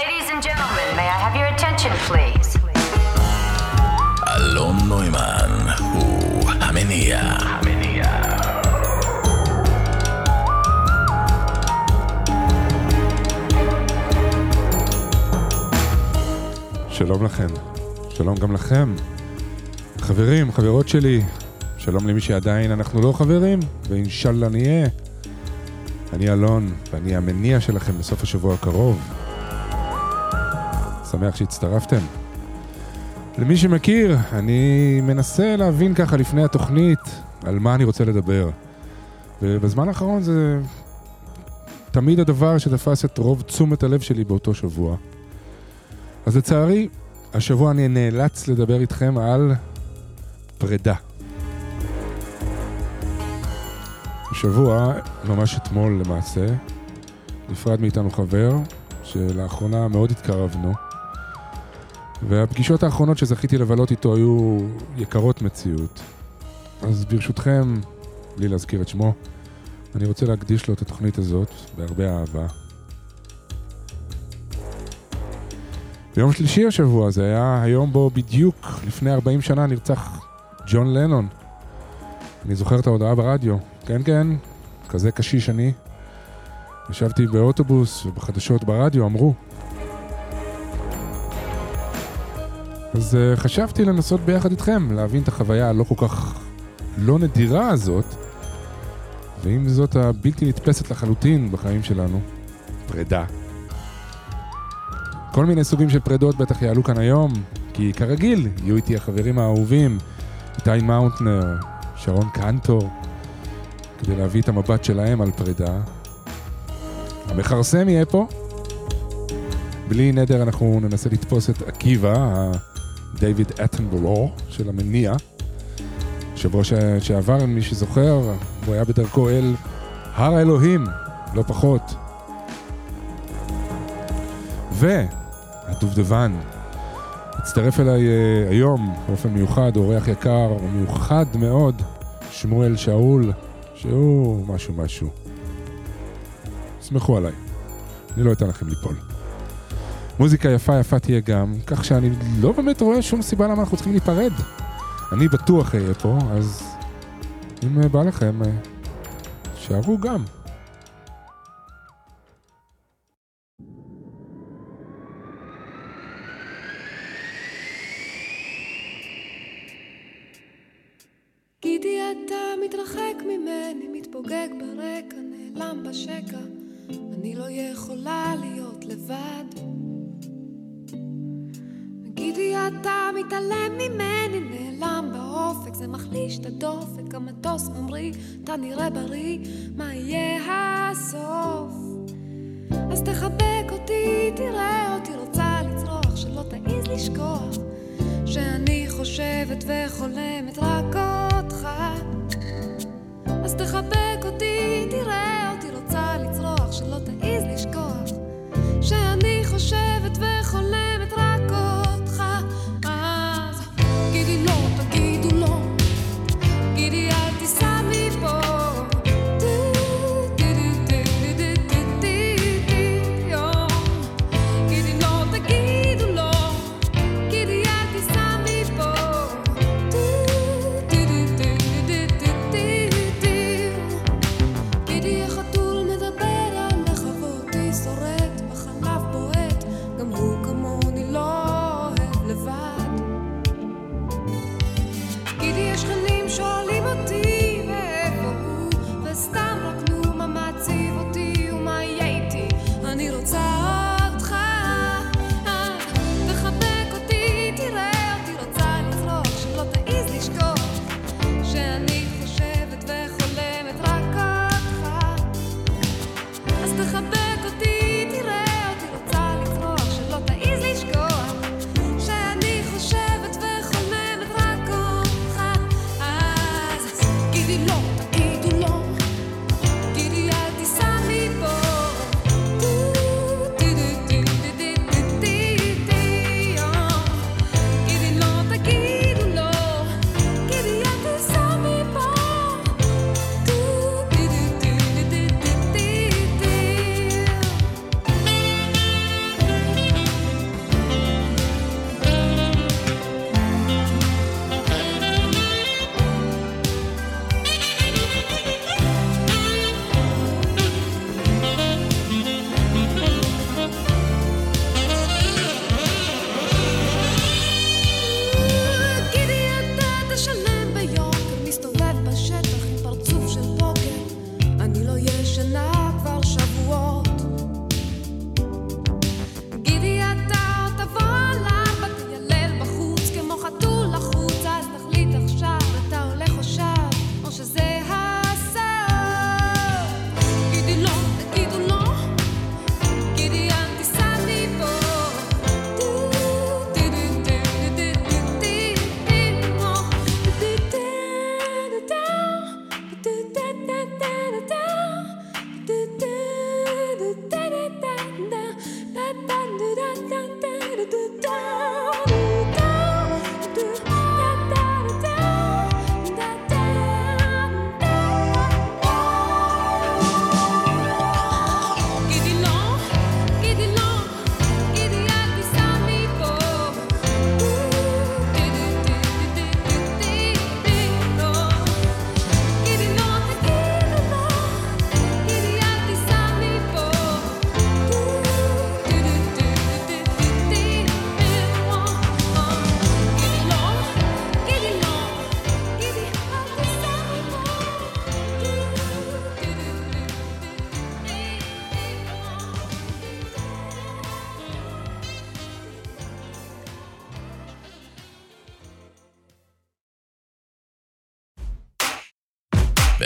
Ladies and gentlemen, may I have your attention, please? אלון נוימן הוא המניע. המניע. שלום לכם, שלום גם לכם. חברים, חברות שלי, שלום למי שעדיין אנחנו לא חברים, ואינשאללה נהיה. אני אלון, ואני המניע שלכם בסוף השבוע הקרוב. שמח שהצטרפתם. למי שמכיר, אני מנסה להבין ככה לפני התוכנית על מה אני רוצה לדבר. ובזמן האחרון זה תמיד הדבר שתפס את רוב תשומת הלב שלי באותו שבוע. אז לצערי, השבוע אני נאלץ לדבר איתכם על פרידה. השבוע, ממש אתמול למעשה, נפרד מאיתנו חבר, שלאחרונה מאוד התקרבנו, והפגישות האחרונות שזכיתי לבלות איתו היו יקרות מציאות. אז ברשותכם, בלי להזכיר את שמו, אני רוצה להקדיש לו את התוכנית הזאת בהרבה אהבה. ביום שלישי השבוע, זה היה היום בו בדיוק לפני 40 שנה נרצח ג'ון לנון. אני זוכר את ההודעה ברדיו. כן, כן, כזה קשיש אני. ישבתי באוטובוס ובחדשות ברדיו אמרו. אז uh, חשבתי לנסות ביחד איתכם להבין את החוויה הלא כל כך לא נדירה הזאת, ועם זאת הבלתי נתפסת לחלוטין בחיים שלנו, פרידה. כל מיני סוגים של פרידות בטח יעלו כאן היום, כי כרגיל יהיו איתי החברים האהובים, איתי מאונטנר, שרון קנטור, כדי להביא את המבט שלהם על פרידה. המכרסם יהיה פה. בלי נדר אנחנו ננסה לתפוס את עקיבא, דייוויד אטנבולור של המניע. שבוע ש... שעבר, מי שזוכר, הוא היה בדרכו אל הר האלוהים, לא פחות. והדובדבן הצטרף אליי uh, היום באופן מיוחד, אורח יקר ומיוחד מאוד, שמואל שאול, שהוא משהו משהו. סמכו עליי, אני לא אתן לכם ליפול. מוזיקה יפה יפה תהיה גם, כך שאני לא באמת רואה שום סיבה למה אנחנו צריכים להיפרד. אני בטוח אהיה פה, אז אם בא לכם, אה, שערו גם.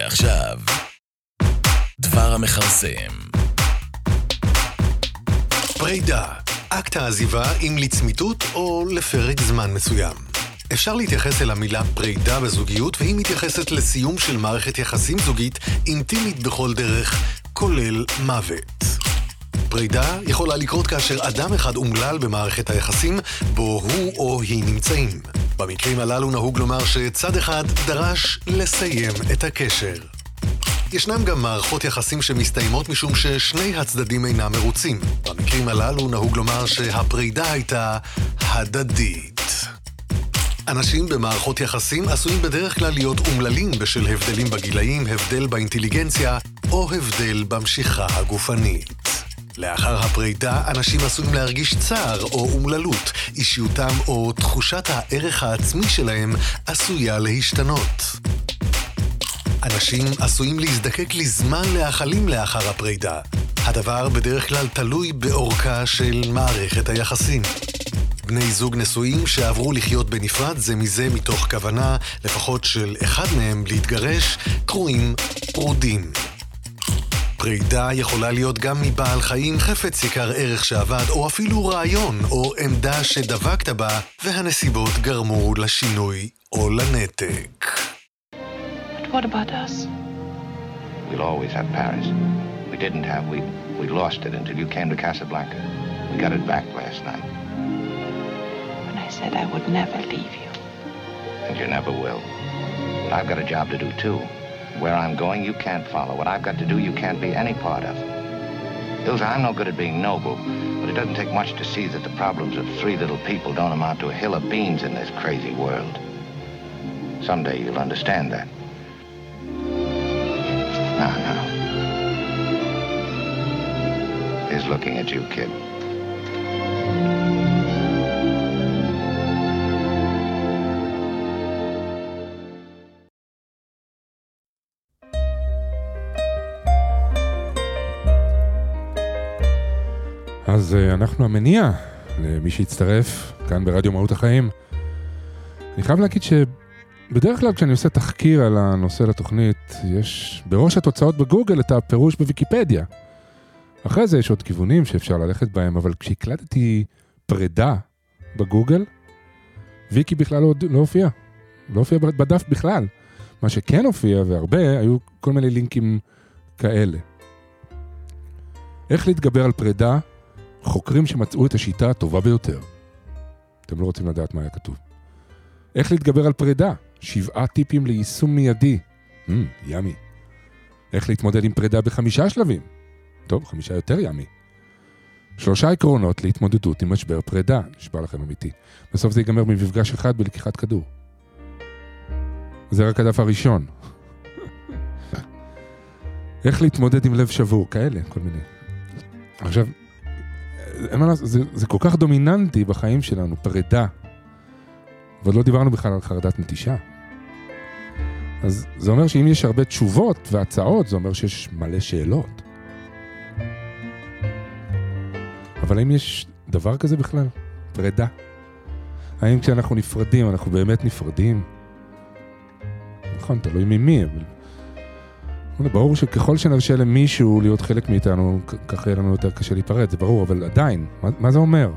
ועכשיו, דבר המכרסם. פרידה, אקט העזיבה אם לצמיתות או לפרק זמן מסוים. אפשר להתייחס אל המילה פרידה בזוגיות והיא מתייחסת לסיום של מערכת יחסים זוגית אינטימית בכל דרך, כולל מוות. פרידה יכולה לקרות כאשר אדם אחד אומלל במערכת היחסים בו הוא או היא נמצאים. במקרים הללו נהוג לומר שצד אחד דרש לסיים את הקשר. ישנם גם מערכות יחסים שמסתיימות משום ששני הצדדים אינם מרוצים. במקרים הללו נהוג לומר שהפרידה הייתה הדדית. אנשים במערכות יחסים עשויים בדרך כלל להיות אומללים בשל הבדלים בגילאים, הבדל באינטליגנציה או הבדל במשיכה הגופנית. לאחר הפרידה, אנשים עשויים להרגיש צער או אומללות, אישיותם או תחושת הערך העצמי שלהם עשויה להשתנות. אנשים עשויים להזדקק לזמן להאכלים לאחר הפרידה. הדבר בדרך כלל תלוי באורכה של מערכת היחסים. בני זוג נשואים שעברו לחיות בנפרד זה מזה מתוך כוונה, לפחות של אחד מהם, להתגרש, קרויים פרודים. פרידה יכולה להיות גם מבעל חיים, חפץ יקר ערך שעבד, או אפילו רעיון או עמדה שדבקת בה, והנסיבות גרמו לשינוי או לנתק. But what about us? We'll always have Paris. We didn't have, we, we lost it until you came to Casablanca. We got it back last night, When I said I would never leave you. and you never will. But I've got a job to do too. Where I'm going, you can't follow. What I've got to do, you can't be any part of. Ilsa, I'm no good at being noble, but it doesn't take much to see that the problems of three little people don't amount to a hill of beans in this crazy world. Someday you'll understand that. Now, now. He's looking at you, kid. אז אה, אנחנו המניע למי שהצטרף כאן ברדיו מהות החיים. אני חייב להגיד שבדרך כלל כשאני עושה תחקיר על הנושא לתוכנית, יש בראש התוצאות בגוגל את הפירוש בוויקיפדיה. אחרי זה יש עוד כיוונים שאפשר ללכת בהם, אבל כשהקלטתי פרידה בגוגל, ויקי בכלל לא, לא הופיע. לא הופיע בדף בכלל. מה שכן הופיע, והרבה, היו כל מיני לינקים כאלה. איך להתגבר על פרידה חוקרים שמצאו את השיטה הטובה ביותר. אתם לא רוצים לדעת מה היה כתוב. איך להתגבר על פרידה? שבעה טיפים ליישום מיידי. Mm, ימי. איך להתמודד עם פרידה בחמישה שלבים? טוב, חמישה יותר ימי. שלושה עקרונות להתמודדות עם משבר פרידה. נשבע לכם אמיתי. בסוף זה ייגמר במפגש אחד בלקיחת כדור. זה רק הדף הראשון. איך להתמודד עם לב שבור, כאלה, כל מיני. עכשיו, אין מה לעשות, זה, זה כל כך דומיננטי בחיים שלנו, פרידה. ועוד לא דיברנו בכלל על חרדת נטישה. אז זה אומר שאם יש הרבה תשובות והצעות, זה אומר שיש מלא שאלות. אבל האם יש דבר כזה בכלל? פרידה? האם כשאנחנו נפרדים, אנחנו באמת נפרדים? נכון, תלוי ממי, אבל... ברור שככל שנרשה למישהו להיות חלק מאיתנו, ככה יהיה לנו יותר קשה להיפרד, זה ברור, אבל עדיין, מה, מה זה אומר?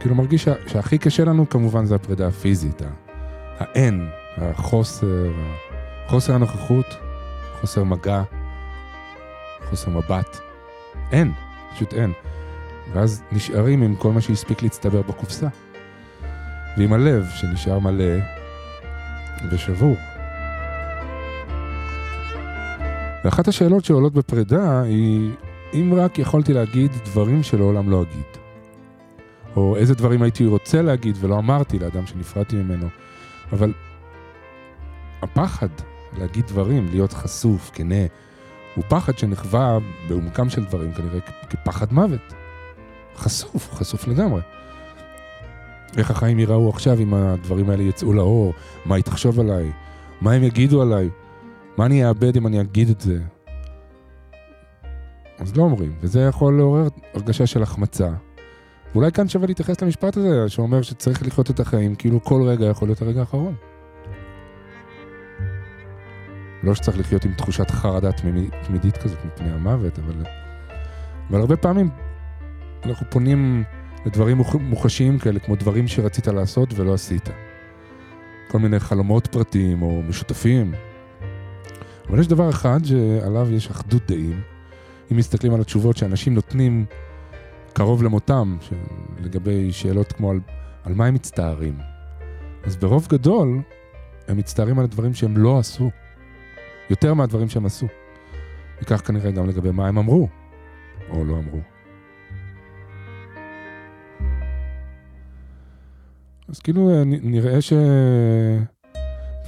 כאילו מרגיש שה, שהכי קשה לנו כמובן זה הפרידה הפיזית, האין, החוסר, חוסר הנוכחות, חוסר מגע, חוסר מבט. אין, פשוט אין. ואז נשארים עם כל מה שהספיק להצטבר בקופסה. ועם הלב שנשאר מלא ושבור. ואחת השאלות שעולות בפרידה היא, אם רק יכולתי להגיד דברים שלעולם לא אגיד. או איזה דברים הייתי רוצה להגיד ולא אמרתי לאדם שנפרדתי ממנו. אבל הפחד להגיד דברים, להיות חשוף, כנה, הוא פחד שנחווה בעומקם של דברים כנראה כפחד מוות. חשוף, חשוף לגמרי. איך החיים ייראו עכשיו אם הדברים האלה יצאו לאור, מה היא תחשוב עליי, מה הם יגידו עליי, מה אני אאבד אם אני אגיד את זה? אז לא אומרים, וזה יכול לעורר הרגשה של החמצה. ואולי כאן שווה להתייחס למשפט הזה, שאומר שצריך לחיות את החיים כאילו כל רגע יכול להיות הרגע האחרון. לא שצריך לחיות עם תחושת חרדה תמידית כזאת מפני המוות, אבל, אבל הרבה פעמים אנחנו פונים לדברים מוח- מוחשיים כאלה, כמו דברים שרצית לעשות ולא עשית. כל מיני חלומות פרטיים או משותפים. אבל יש דבר אחד שעליו יש אחדות דעים, אם מסתכלים על התשובות שאנשים נותנים קרוב למותם, לגבי שאלות כמו על, על מה הם מצטערים. אז ברוב גדול, הם מצטערים על הדברים שהם לא עשו, יותר מהדברים שהם עשו. וכך כנראה גם לגבי מה הם אמרו, או לא אמרו. אז כאילו אה, נראה ש...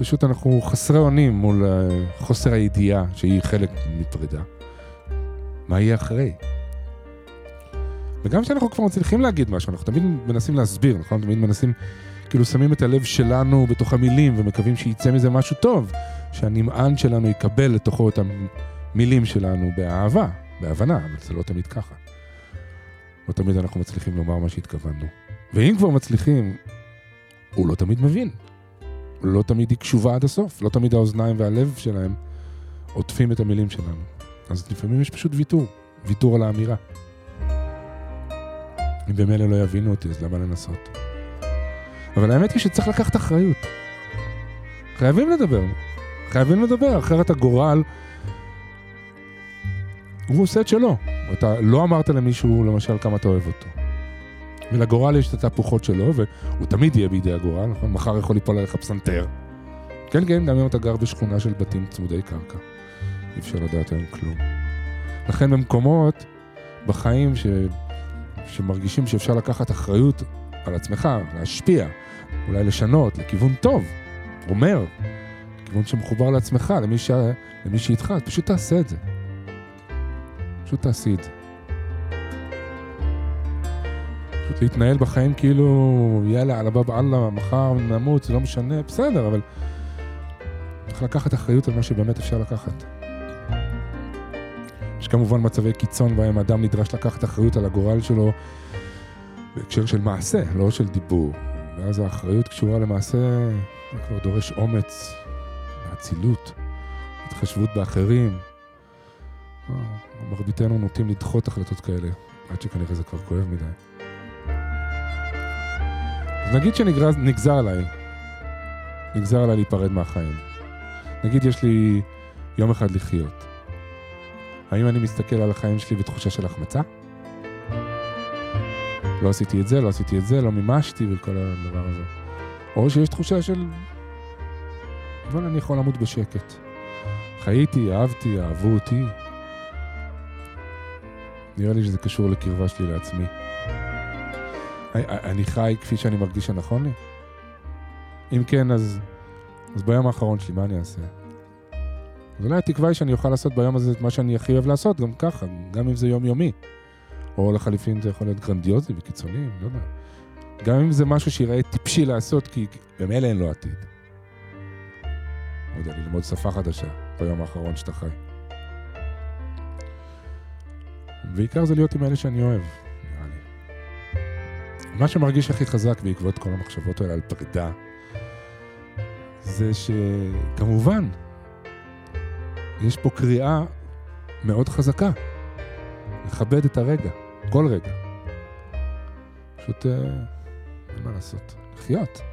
פשוט אנחנו חסרי אונים מול אה, חוסר הידיעה שהיא חלק מפרידה. מה יהיה אחרי? וגם כשאנחנו כבר מצליחים להגיד משהו, אנחנו תמיד מנסים להסביר, נכון? תמיד מנסים, כאילו שמים את הלב שלנו בתוך המילים ומקווים שיצא מזה משהו טוב, שהנמען שלנו יקבל לתוכו את המילים שלנו באהבה, בהבנה, אבל זה לא תמיד ככה. לא תמיד אנחנו מצליחים לומר מה שהתכוונו. ואם כבר מצליחים, הוא לא תמיד מבין. לא תמיד היא קשובה עד הסוף, לא תמיד האוזניים והלב שלהם עוטפים את המילים שלנו. אז לפעמים יש פשוט ויתור, ויתור על האמירה. אם במילא לא יבינו אותי, אז למה לנסות? אבל האמת היא שצריך לקחת אחריות. חייבים לדבר. חייבים לדבר, אחרת הגורל, הוא עושה את שלו. אתה לא אמרת למישהו, למשל, כמה אתה אוהב אותו. ולגורל יש את התהפוכות שלו, והוא תמיד יהיה בידי הגורל, נכון? מחר יכול ליפול עליך פסנתר. כן, כן, גם אם אתה גר בשכונה של בתים צמודי קרקע. אי אפשר לדעת היום כלום. לכן במקומות בחיים ש... שמרגישים שאפשר לקחת אחריות על עצמך, להשפיע, אולי לשנות, לכיוון טוב, אומר, לכיוון שמחובר לעצמך, למי, ש... למי שאיתך, פשוט תעשה את זה. פשוט תעשי את זה. פשוט להתנהל בחיים כאילו, יאללה, על הבא באללה, מחר נמות, זה לא משנה, בסדר, אבל צריך לקחת אחריות על מה שבאמת אפשר לקחת. יש כמובן מצבי קיצון בהם אדם נדרש לקחת אחריות על הגורל שלו בהקשר של מעשה, לא של דיבור. ואז האחריות קשורה למעשה, זה כבר דורש אומץ, אצילות, התחשבות באחרים. אה, מרביתנו נוטים לדחות החלטות כאלה, עד שכנראה זה כבר כואב מדי. נגיד שנגזר עליי, נגזר עליי להיפרד מהחיים. נגיד יש לי יום אחד לחיות. האם אני מסתכל על החיים שלי בתחושה של החמצה? לא עשיתי את זה, לא עשיתי את זה, לא מימשתי וכל הדבר הזה. או שיש תחושה של... אבל אני יכול למות בשקט. חייתי, אהבתי, אהבו אותי. נראה לי שזה קשור לקרבה שלי לעצמי. אני- חי כפי שאני מרגיש שנכון לי? אם כן, אז, אז ביום האחרון שלי, מה אני אעשה? אז אולי התקווה היא שאני אוכל לעשות ביום הזה את מה שאני הכי אוהב לעשות, גם ככה, גם אם זה יומיומי. או לחליפין זה יכול להיות גרנדיוזי וקיצוני, לא יודע. גם אם זה משהו שיראה טיפשי לעשות, כי במילא אין לו עתיד. לא יודע, ללמוד שפה חדשה ביום האחרון שאתה חי. בעיקר זה להיות עם אלה שאני אוהב. מה שמרגיש הכי חזק בעקבות כל המחשבות האלה על פרידה, זה שכמובן, יש פה קריאה מאוד חזקה. לכבד את הרגע, כל רגע. פשוט, אה, אין מה לעשות, לחיות.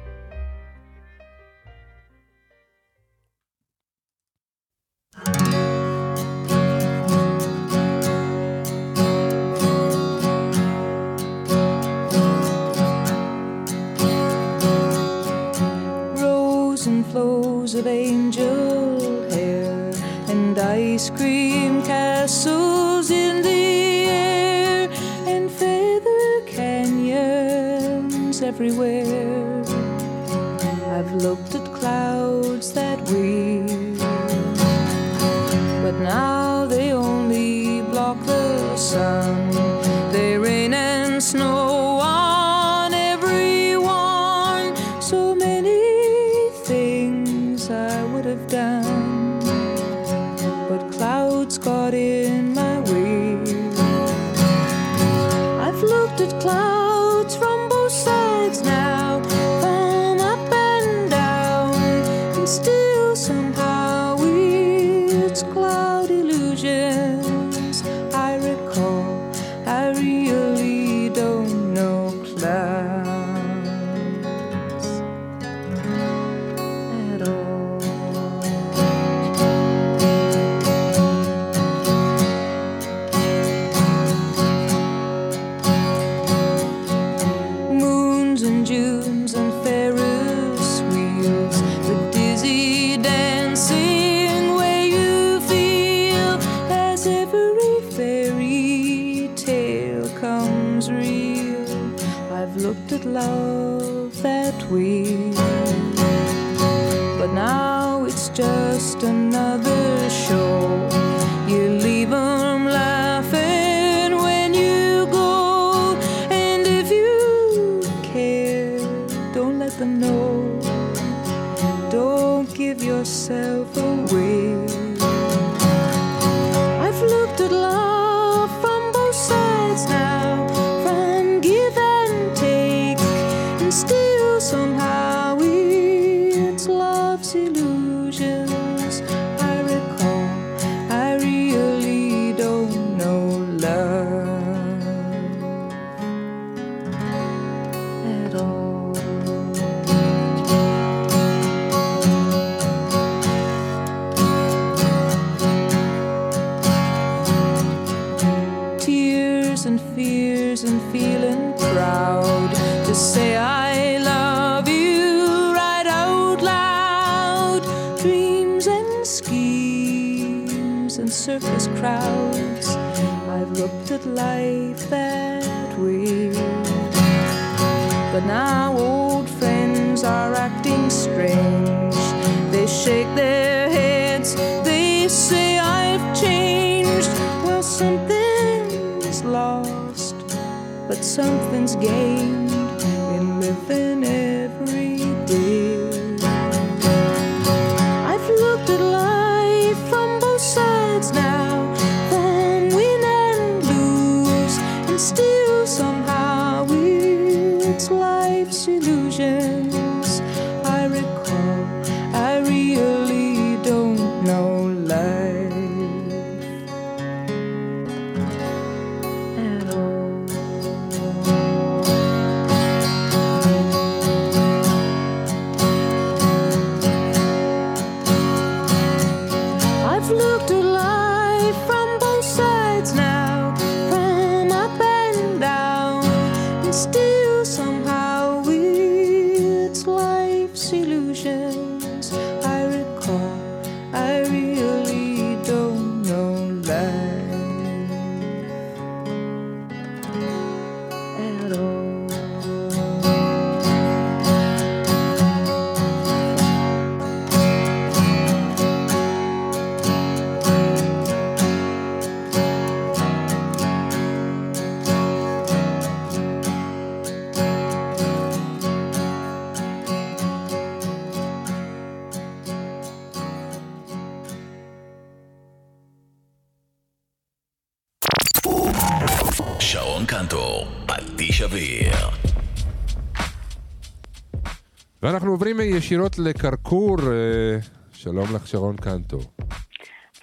עוברים ישירות לקרקור. אה, שלום לך, שרון קנטו.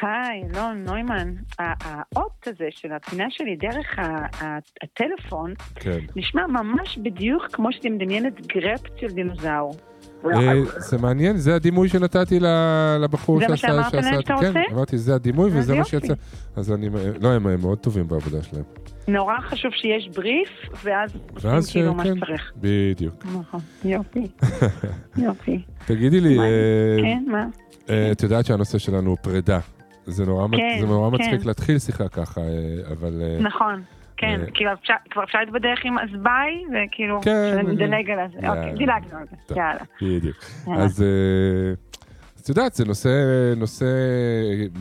היי, אלון, נוימן. האות הזה של הפינה שלי דרך הטלפון כן. נשמע ממש בדיוק כמו שאתה מדמיינת גרפ של דינוזאור. אה, זה מעניין, זה הדימוי שנתתי לבחור זה מה שעשה... שאמרת להם שעשה- שאתה כן, רוצה? אמרתי, זה הדימוי וזה מה יופי. שיצא. אז אני... לא, הם מאוד טובים בעבודה שלהם. נורא חשוב שיש בריף, ואז עושים כאילו מה שצריך. בדיוק. נכון, יופי, יופי. תגידי לי? אה, כן, מה? אה, את יודעת שהנושא שלנו הוא פרידה. זה נורא כן, זה נורא כן. מצחיק להתחיל שיחה ככה, אה, אבל... נכון. כן, אה, כאילו אפשר- כבר אפשר להתבדח עם אז ביי, וכאילו, כן, נדלג על זה. אוקיי, דילגנו על זה. יאללה. בדיוק. יאללה. אז אה, אז את יודעת, זה נושא, נושא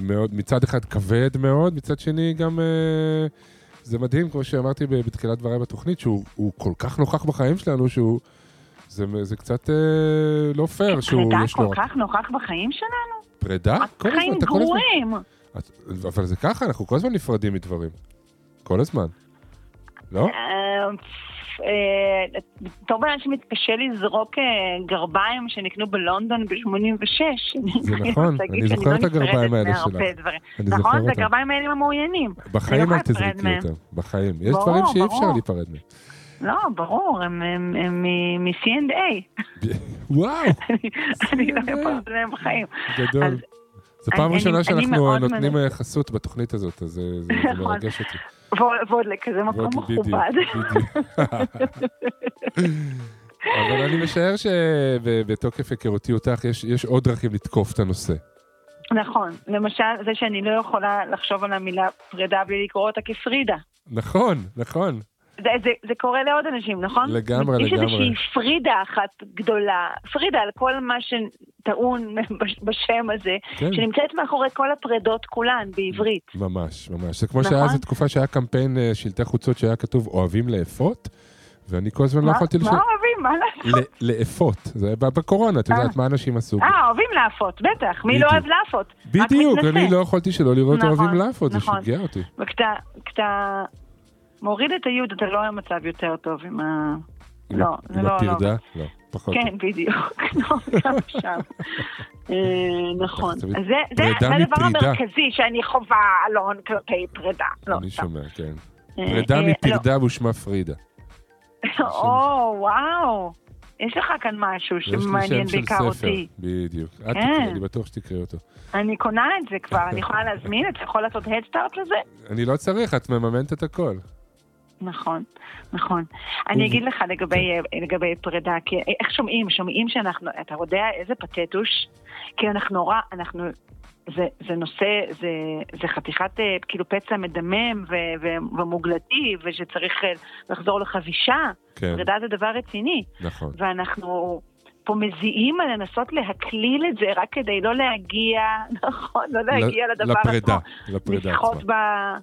מאוד, מצד אחד כבד מאוד, מצד שני גם אה, זה מדהים, כמו שאמרתי בתחילת דבריי בתוכנית, שהוא הוא כל כך נוכח בחיים שלנו, שהוא... זה, זה קצת אה, לא פייר שהוא, פרידה לו... כל כך נוכח בחיים שלנו? פרידה? כל הזמן, חיים אתה כל הזמן... גרועים. את- אבל זה ככה, אנחנו כל הזמן נפרדים מדברים. כל הזמן. לא? בתור בן אדם שמתקשה לזרוק אה, גרביים שנקנו בלונדון ב-86. זה נכון, אני זוכר את הגרביים האלה שלך. נכון, זה. הגרביים האלה המעוניינים. בחיים לא אל תזרקי. אותם. בחיים. יש דברים שאי אפשר. להיפרד מהם. לא, ברור, הם- הם הם מ- מ-C&A. וואו, אני לא יכולה להם בחיים. גדול. זו פעם ראשונה שאנחנו נותנים מנ- אה, חסות בתוכנית הזאת, אז זה זה- זה נכון. מרגש אותי. ועוד- לכזה מקום מכובד. אבל אני משער שבתוקף היכרותי אותך, יש- יש עוד דרכים לתקוף את הנושא. נכון, למשל זה שאני לא יכולה לחשוב על המילה פרידה בלי לקרוא אותה כפרידה. נכון, נכון. זה, זה, זה קורה לעוד אנשים, נכון? לגמרי, יש לגמרי. איזושהי פרידה אחת גדולה, פרידה על כל מה שטעון בש- בשם הזה, כן. שנמצאת מאחורי כל הפרדות כולן בעברית. ממש, ממש. זה כמו נכון? שהיה איזו תקופה שהיה קמפיין אה, שלטי חוצות שהיה כתוב אוהבים לאפות, ואני כל הזמן לא מה יכולתי מה לשאול... אוהבים? מה לעשות? לאפות, זה היה בקורונה, את יודעת מה אנשים עשו. אה, אוהבים לאפות, בטח, מי לא. אוהב לאפות? בדיוק. אני לא יכולתי שלא לראות נכון, אוהבים לאפות, זה נכון. שיגע אותי. כשאתה מוריד את היוד, אתה לא במצב יותר טוב עם ה... לא, זה עם לא... לא. הפרדה? לא, פחות. כן, בדיוק. לא, גם שם. אה, נכון. אז זה הדבר מפרידה. המרכזי שאני חווה, אלון, כלפי פרידה. לא, אני. שומע, כן. אה, פרידה אה, מפרדה ושמה פרידה. לא. או, וואו. יש לך כאן משהו שמעניין בעיקר אותי. בדיוק. את כן. תקראי, אני בטוח שתקראי אותו. אני קונה את זה כבר, אני יכולה להזמין? אתה יכול לעשות הדסטארט לזה? אני לא צריך, את מממנת את הכל. נכון, נכון. אני אגיד לך לגבי. לגבי פרידה, כי איך שומעים? שומעים שאנחנו, אתה יודע איזה פתטוש? כי אנחנו נורא, אנחנו, זה, זה נושא, זה, זה חתיכת אה, כאילו פצע מדמם ו, ו, ומוגלתי, ושצריך אה, לחזור לחבישה. כן, פרידה זה דבר רציני. נכון. ואנחנו פה מזיעים על לנסות להקליל את זה רק כדי לא להגיע, נכון, לא להגיע ל- לדבר לפרידה, עצמו. לפרידה לשחות עצמה.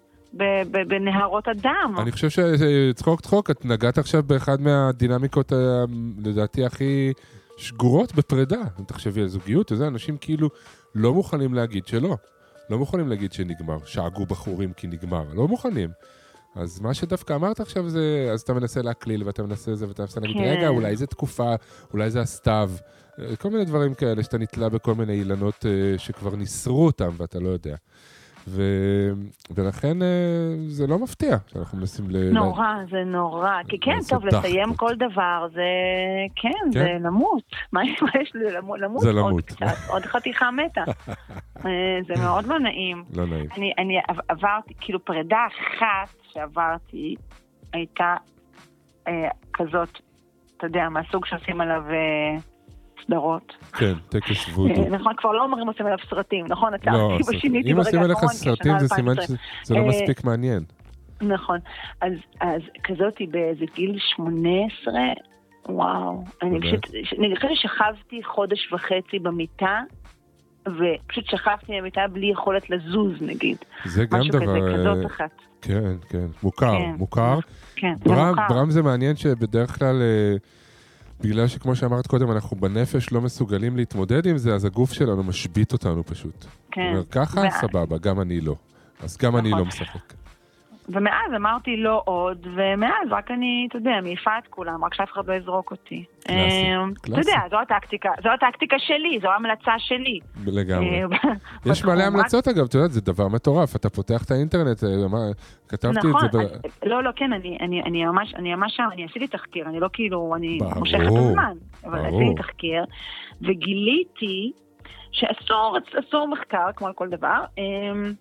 בנהרות הדם. אני חושב שצחוק צחוק, את נגעת עכשיו באחד מהדינמיקות, ה- לדעתי, הכי שגורות בפרידה. אם תחשבי על זוגיות וזה, אנשים כאילו לא מוכנים להגיד שלא. לא מוכנים להגיד שנגמר, שאגו בחורים כי נגמר. לא מוכנים. אז מה שדווקא אמרת עכשיו זה, אז אתה מנסה להקליל ואתה מנסה זה ואתה מנסה להגיד, כן. רגע, אולי זה תקופה, אולי זה הסתיו. אה, כל מיני דברים כאלה שאתה נתלה בכל מיני אילנות אה, שכבר ניסרו אותם ואתה לא יודע. ו... ולכן אה, זה לא מפתיע שאנחנו מנסים ל... נורא, זה נורא. כי כן, טוב, לסיים דחקות. כל דבר זה... כן, זה למות. מה יש לי למות? למות זה עוד למות. קצת, עוד חתיכה מתה. אה, זה מאוד לא נעים. לא נעים. אני, אני עב- עברתי, כאילו פרידה אחת שעברתי הייתה אה, כזאת, אתה יודע, מהסוג שעושים עליו אה, סדרות. כן, טקס וודו. אה, נכון, כבר לא אומרים עושים עליו סרטים, נכון? לא, סרטים. ושיניתי אם עושים עליך סרטים זה סימן 2020. שזה לא אה, מספיק מעניין. נכון. אז, אז כזאתי באיזה גיל 18, וואו. אני? פשוט, אני חושבת ששכבתי חודש וחצי במיטה, ופשוט שכבתי במיטה בלי יכולת לזוז, נגיד. זה גם משהו דבר... כזה, אה, כזאת אחת. כן, כן, מוכר, כן. מוכר. כן, זה ברם, מוכר. ברם זה מעניין שבדרך כלל, אה, בגלל שכמו שאמרת קודם, אנחנו בנפש לא מסוגלים להתמודד עם זה, אז הגוף שלנו משבית אותנו פשוט. כן. אומר, ככה, ואז- סבבה, גם אני לא. אז גם אני נכון. לא משחק. ומאז אמרתי לא עוד, ומאז רק אני, אתה יודע, מעיפה את כולם, רק שאף אחד לא יזרוק אותי. קלאסי, אמ, אתה קלאסי. יודע, זו הטקטיקה, זו הטקטיקה שלי, זו ההמלצה שלי. לגמרי. אה, יש מלא המלצות אגב, את יודעת, זה דבר מטורף. אתה פותח את האינטרנט, אה, כתבתי את נכון, זה. אני- לא, לא, כן, אני, ממש, אני ממש שם, אני עשיתי תחקיר, אני לא כאילו, אני מושכת את הזמן, אבל. עשיתי תחקיר, וגיליתי שאסור, אסור מחקר, כמו על כל דבר, אמ,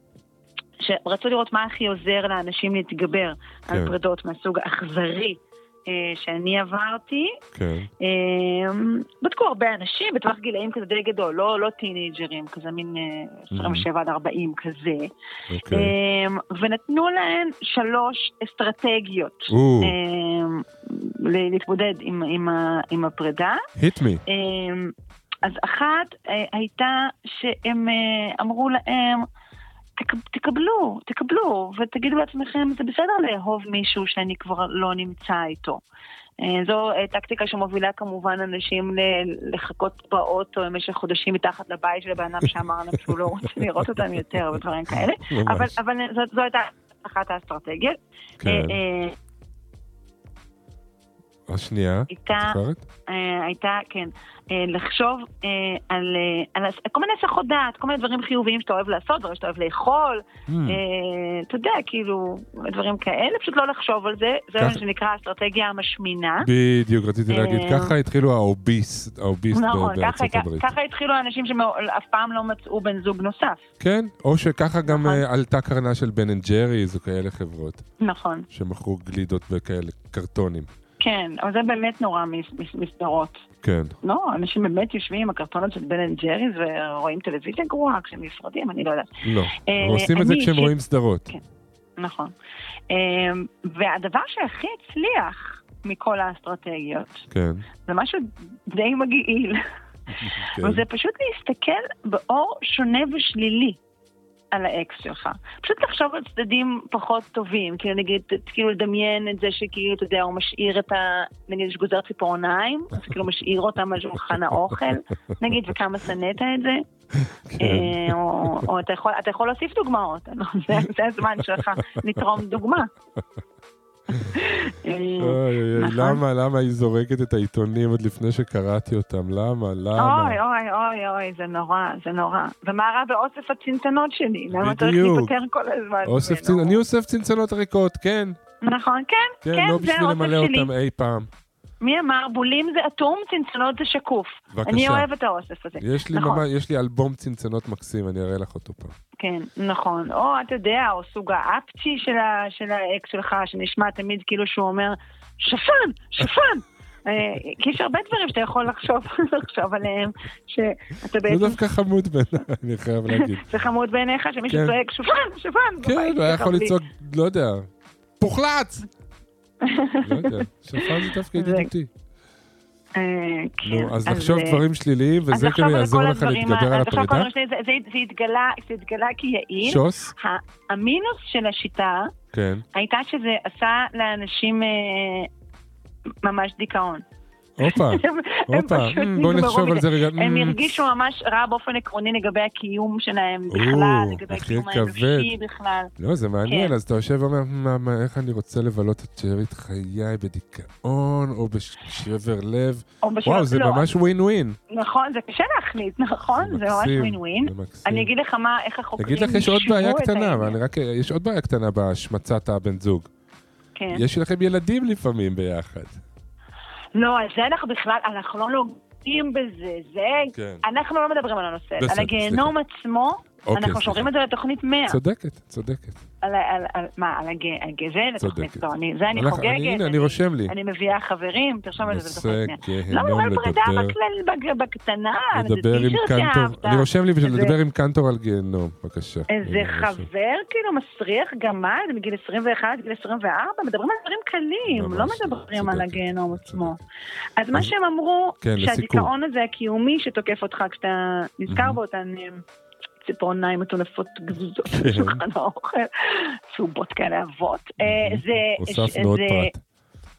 שרצו לראות מה הכי עוזר לאנשים להתגבר כן. על פרידות מהסוג האכזרי אה, שאני עברתי. כן, אמ, בדקו הרבה אנשים בטווח גילאים כזה די גדול, לא, לא טינג'רים, כזה מין אה, 27 עד 40 כזה. אוקיי. אמ, ונתנו להן שלוש אסטרטגיות ל- להתמודד עם, עם, עם הפרידה. hit me. אמ, אז אחת אה, הייתה שהם אה, אמרו להם, "תק- תקבלו, תקבלו, ותגידו לעצמכם, זה בסדר לאהוב מישהו שאני כבר לא נמצא איתו. אה, זו אה, טקטיקה שמובילה כמובן אנשים לחכות באוטו במשך חודשים מתחת לבית של הבן אדם שאמר להם שהוא לא רוצה לראות אותם יותר ודברים כאלה. אבל, אבל זו, זו הייתה אחת האסטרטגיות. כן. השנייה, את זוכרת? אה, הייתה, כן, אה, לחשוב אה, על, על כל מיני הסחות דעת, כל מיני דברים חיוביים שאתה אוהב לעשות, דברים שאתה אוהב לאכול. אה, אתה יודע, כאילו, דברים כאלה, פשוט לא לחשוב על זה, זה מה שנקרא האסטרטגיה המשמינה. בדיוק, רציתי להגיד, ככה התחילו ה obesity, ה obesity נכון, ב- ככה, בארצות הברית. ככה התחילו האנשים שאף פעם לא מצאו בן זוג נוסף. כן, או שככה גם נכון. עלתה קרנה של בן אנד ג'ריז או כאלה חברות, נכון, שמכרו גלידות בכאלה קרטונים. כן, אבל זה באמת נורא מס- מס- מסדרות. כן. לא, אנשים באמת יושבים עם הקרטונות של בן אנד ג'ריז ורואים טלוויזיה גרועה כשהם נפרדים, אני לא יודעת. לא, אה, הם עושים את זה כשהם רואים סדרות. כן. נכון. אמ, והדבר שהכי הצליח מכל האסטרטגיות, כן. זה משהו די מגעיל, כן. וזה פשוט להסתכל באור שונה ושלילי על האקס שלך. פשוט לחשוב על צדדים פחות טובים, כאילו נגיד, כאילו לדמיין את זה שכאילו, אתה יודע, הוא משאיר את ה... נגיד, יש גוזר ציפורניים, אז כאילו משאיר אותם על שולחן האוכל, נגיד, וכמה שנאת את זה. כן. אה, או, אתה, יכול, להוסיף דוגמאות, זה הזמן שלך לתרום דוגמה. אה, אוי, אוי, נכון. למה, למה היא זורקת את העיתונים עוד לפני שקראתי אותם? למה? למה? אוי, אוי, אוי, אוי, זה נורא, זה נורא. ומה רע באוסף הצנצנות שלי? למה צריך. להיפטר כל הזמן? אוסף ממנו? צנ... אני אוסף צנצנות ריקות, כן. נכון, כן, כן, כן, לא זה בשביל למלא שלי. אותם אי פעם. מי אמר? בולים זה אטום, צנצנות זה שקוף. בבקשה. אני אוהבת את האוסף הזה. יש לי נכון. ממש, יש לי אלבום צנצנות מקסים, אני אראה לך אותו פעם. כן, נכון. או אתה יודע, או סוג האפצ'י של, ה, של האקס שלך, שנשמע תמיד כאילו שהוא אומר, שפן, שפן! אה, כי יש הרבה דברים שאתה יכול לחשוב, לחשוב עליהם, שאתה זה בעצם... דווקא חמוד בעיניי, אני חייב להגיד. זה חמוד בעיניך שמישהו כן. צועק שפן, שפן! כן, הוא היה יכול לצעוק, לא יודע, פוחלץ! לא יודע, שפן זה דווקא ידידותי. אה, כן, נו, אז לחשוב דברים שליליים, וזה כאילו יעזור לך להתגבר על הפרידה? זה- התגלה- כיעיל. שוס? המינוס של השיטה כן. הייתה שזה עשה לאנשים אה, ממש דיכאון. הופה, הופה, בוא נחשוב על. זה רגע. הם אמ, הרגישו ממש רע באופן עקרוני לגבי הקיום שלהם בכלל, לגבי הקיום האנושי בכלל. לא, זה מעניין, כן. אז אתה יושב ואומר, "מה, מה, איך אני רוצה לבלות את שארית חיי בדיכאון, או בשבר לב. וואו, זה לא, ממש ווין ווין. נכון, זה קשה להחליט, נכון? זה ממש ווין ווין. אני אגיד לך מה, איך החוקרים אגיד לך, יש עוד יישבו בעיה קטנה, יש עוד בעיה קטנה בהשמצת הבן זוג. כן. יש לכם ילדים לפעמים ביחד. לא, על זה אנחנו בכלל, אנחנו לא נוגעים בזה, זה... כן. אנחנו לא מדברים על הנושא. בסדר, על הגיהנום עצמו, אוקיי, אנחנו. שומרים את זה לתוכנית 100. צודקת, צודקת. על, על, על, מה, על הג... הגה, זה לתוכנית, צודקת. לא, אני, זה אני הלך- חוגגת. אני- הנה, אני רושם לי. אני מביאה חברים, תרשום את זה לתוכנית 100. לא, אבל פרידה לדבר. בכלל, בקטנה, לדבר עם קנטור. אני רושם לי בשביל לדבר עם קנטור על גיהנום, בבקשה. איזה. חבר כאילו מסריח גמד מגיל 21 עד גיל 24, מדברים על דברים קלים, לא לא, מדברים על הגיהנום עצמו. אז מה שהם אמרו, כן. שהדיכאון הזה הקיומי שתוקף אותך כשאתה נזכר באותן אה, ציפורניים מטונפות גזוזות כן. בשולחן האוכל, צהובות כאלה עבות, אה, זה... הוספנו עוד פרט.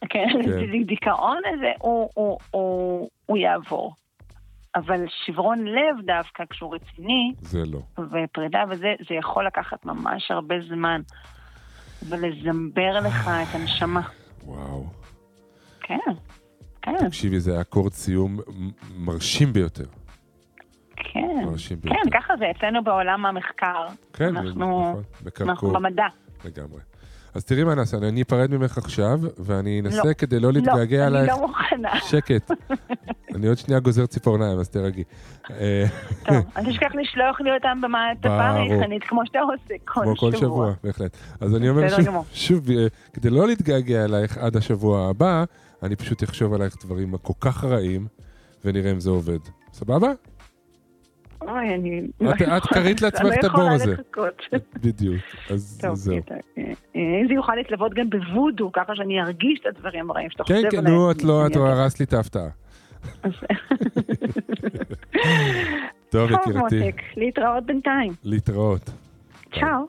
כן, כן. זה דיכאון הזה, הוא- יעבור. אבל שברון לב דווקא, כשהוא רציני, זה לא. ופרידה וזה, זה יכול לקחת ממש הרבה זמן. ולזמבר לך את הנשמה. וואו. כן, כן, תקשיבי, זה היה אקורד סיום מרשים ביותר. כן. כן, ככה זה אצלנו בעולם המחקר. כן, אנחנו נכון, אנחנו בקרקור, במדע. לגמרי. אז תראי מה נעשה, אני אפרד ממך עכשיו, ואני אנסה לא. כדי לא להתגעגע לא, אני עלייך. לא מוכנה. שקט. אני עוד שנייה גוזר ציפורניים, אז תרגי. אה, טוב, אל תשכח לשלוח לי אותם במעטפה. ריחנית, כמו שאתה עושה כל כמו כל שבוע, בהחלט. אז אני אומר שוב. שוב, אה, כדי לא להתגעגע אלייך עד השבוע הבא, אני פשוט אחשוב עלייך דברים כל כך רעים, ונראה אם זה עובד. סבבה? אוי, אני... את- קראת לעצמך את הבור הזה. אני לא יכולה לחכות. בדיוק. אז זהו. אה, אה, אם זה יוכל להתלוות גם בוודו, ככה שאני ארגיש את הדברים הרעים שאתה כן, חושב כן, עליהם. נו, את לא, את. הרסת לי את ההפתעה. טוב, טוב, יקירתי, מותק, להתראות בינתיים. להתראות. צ'או.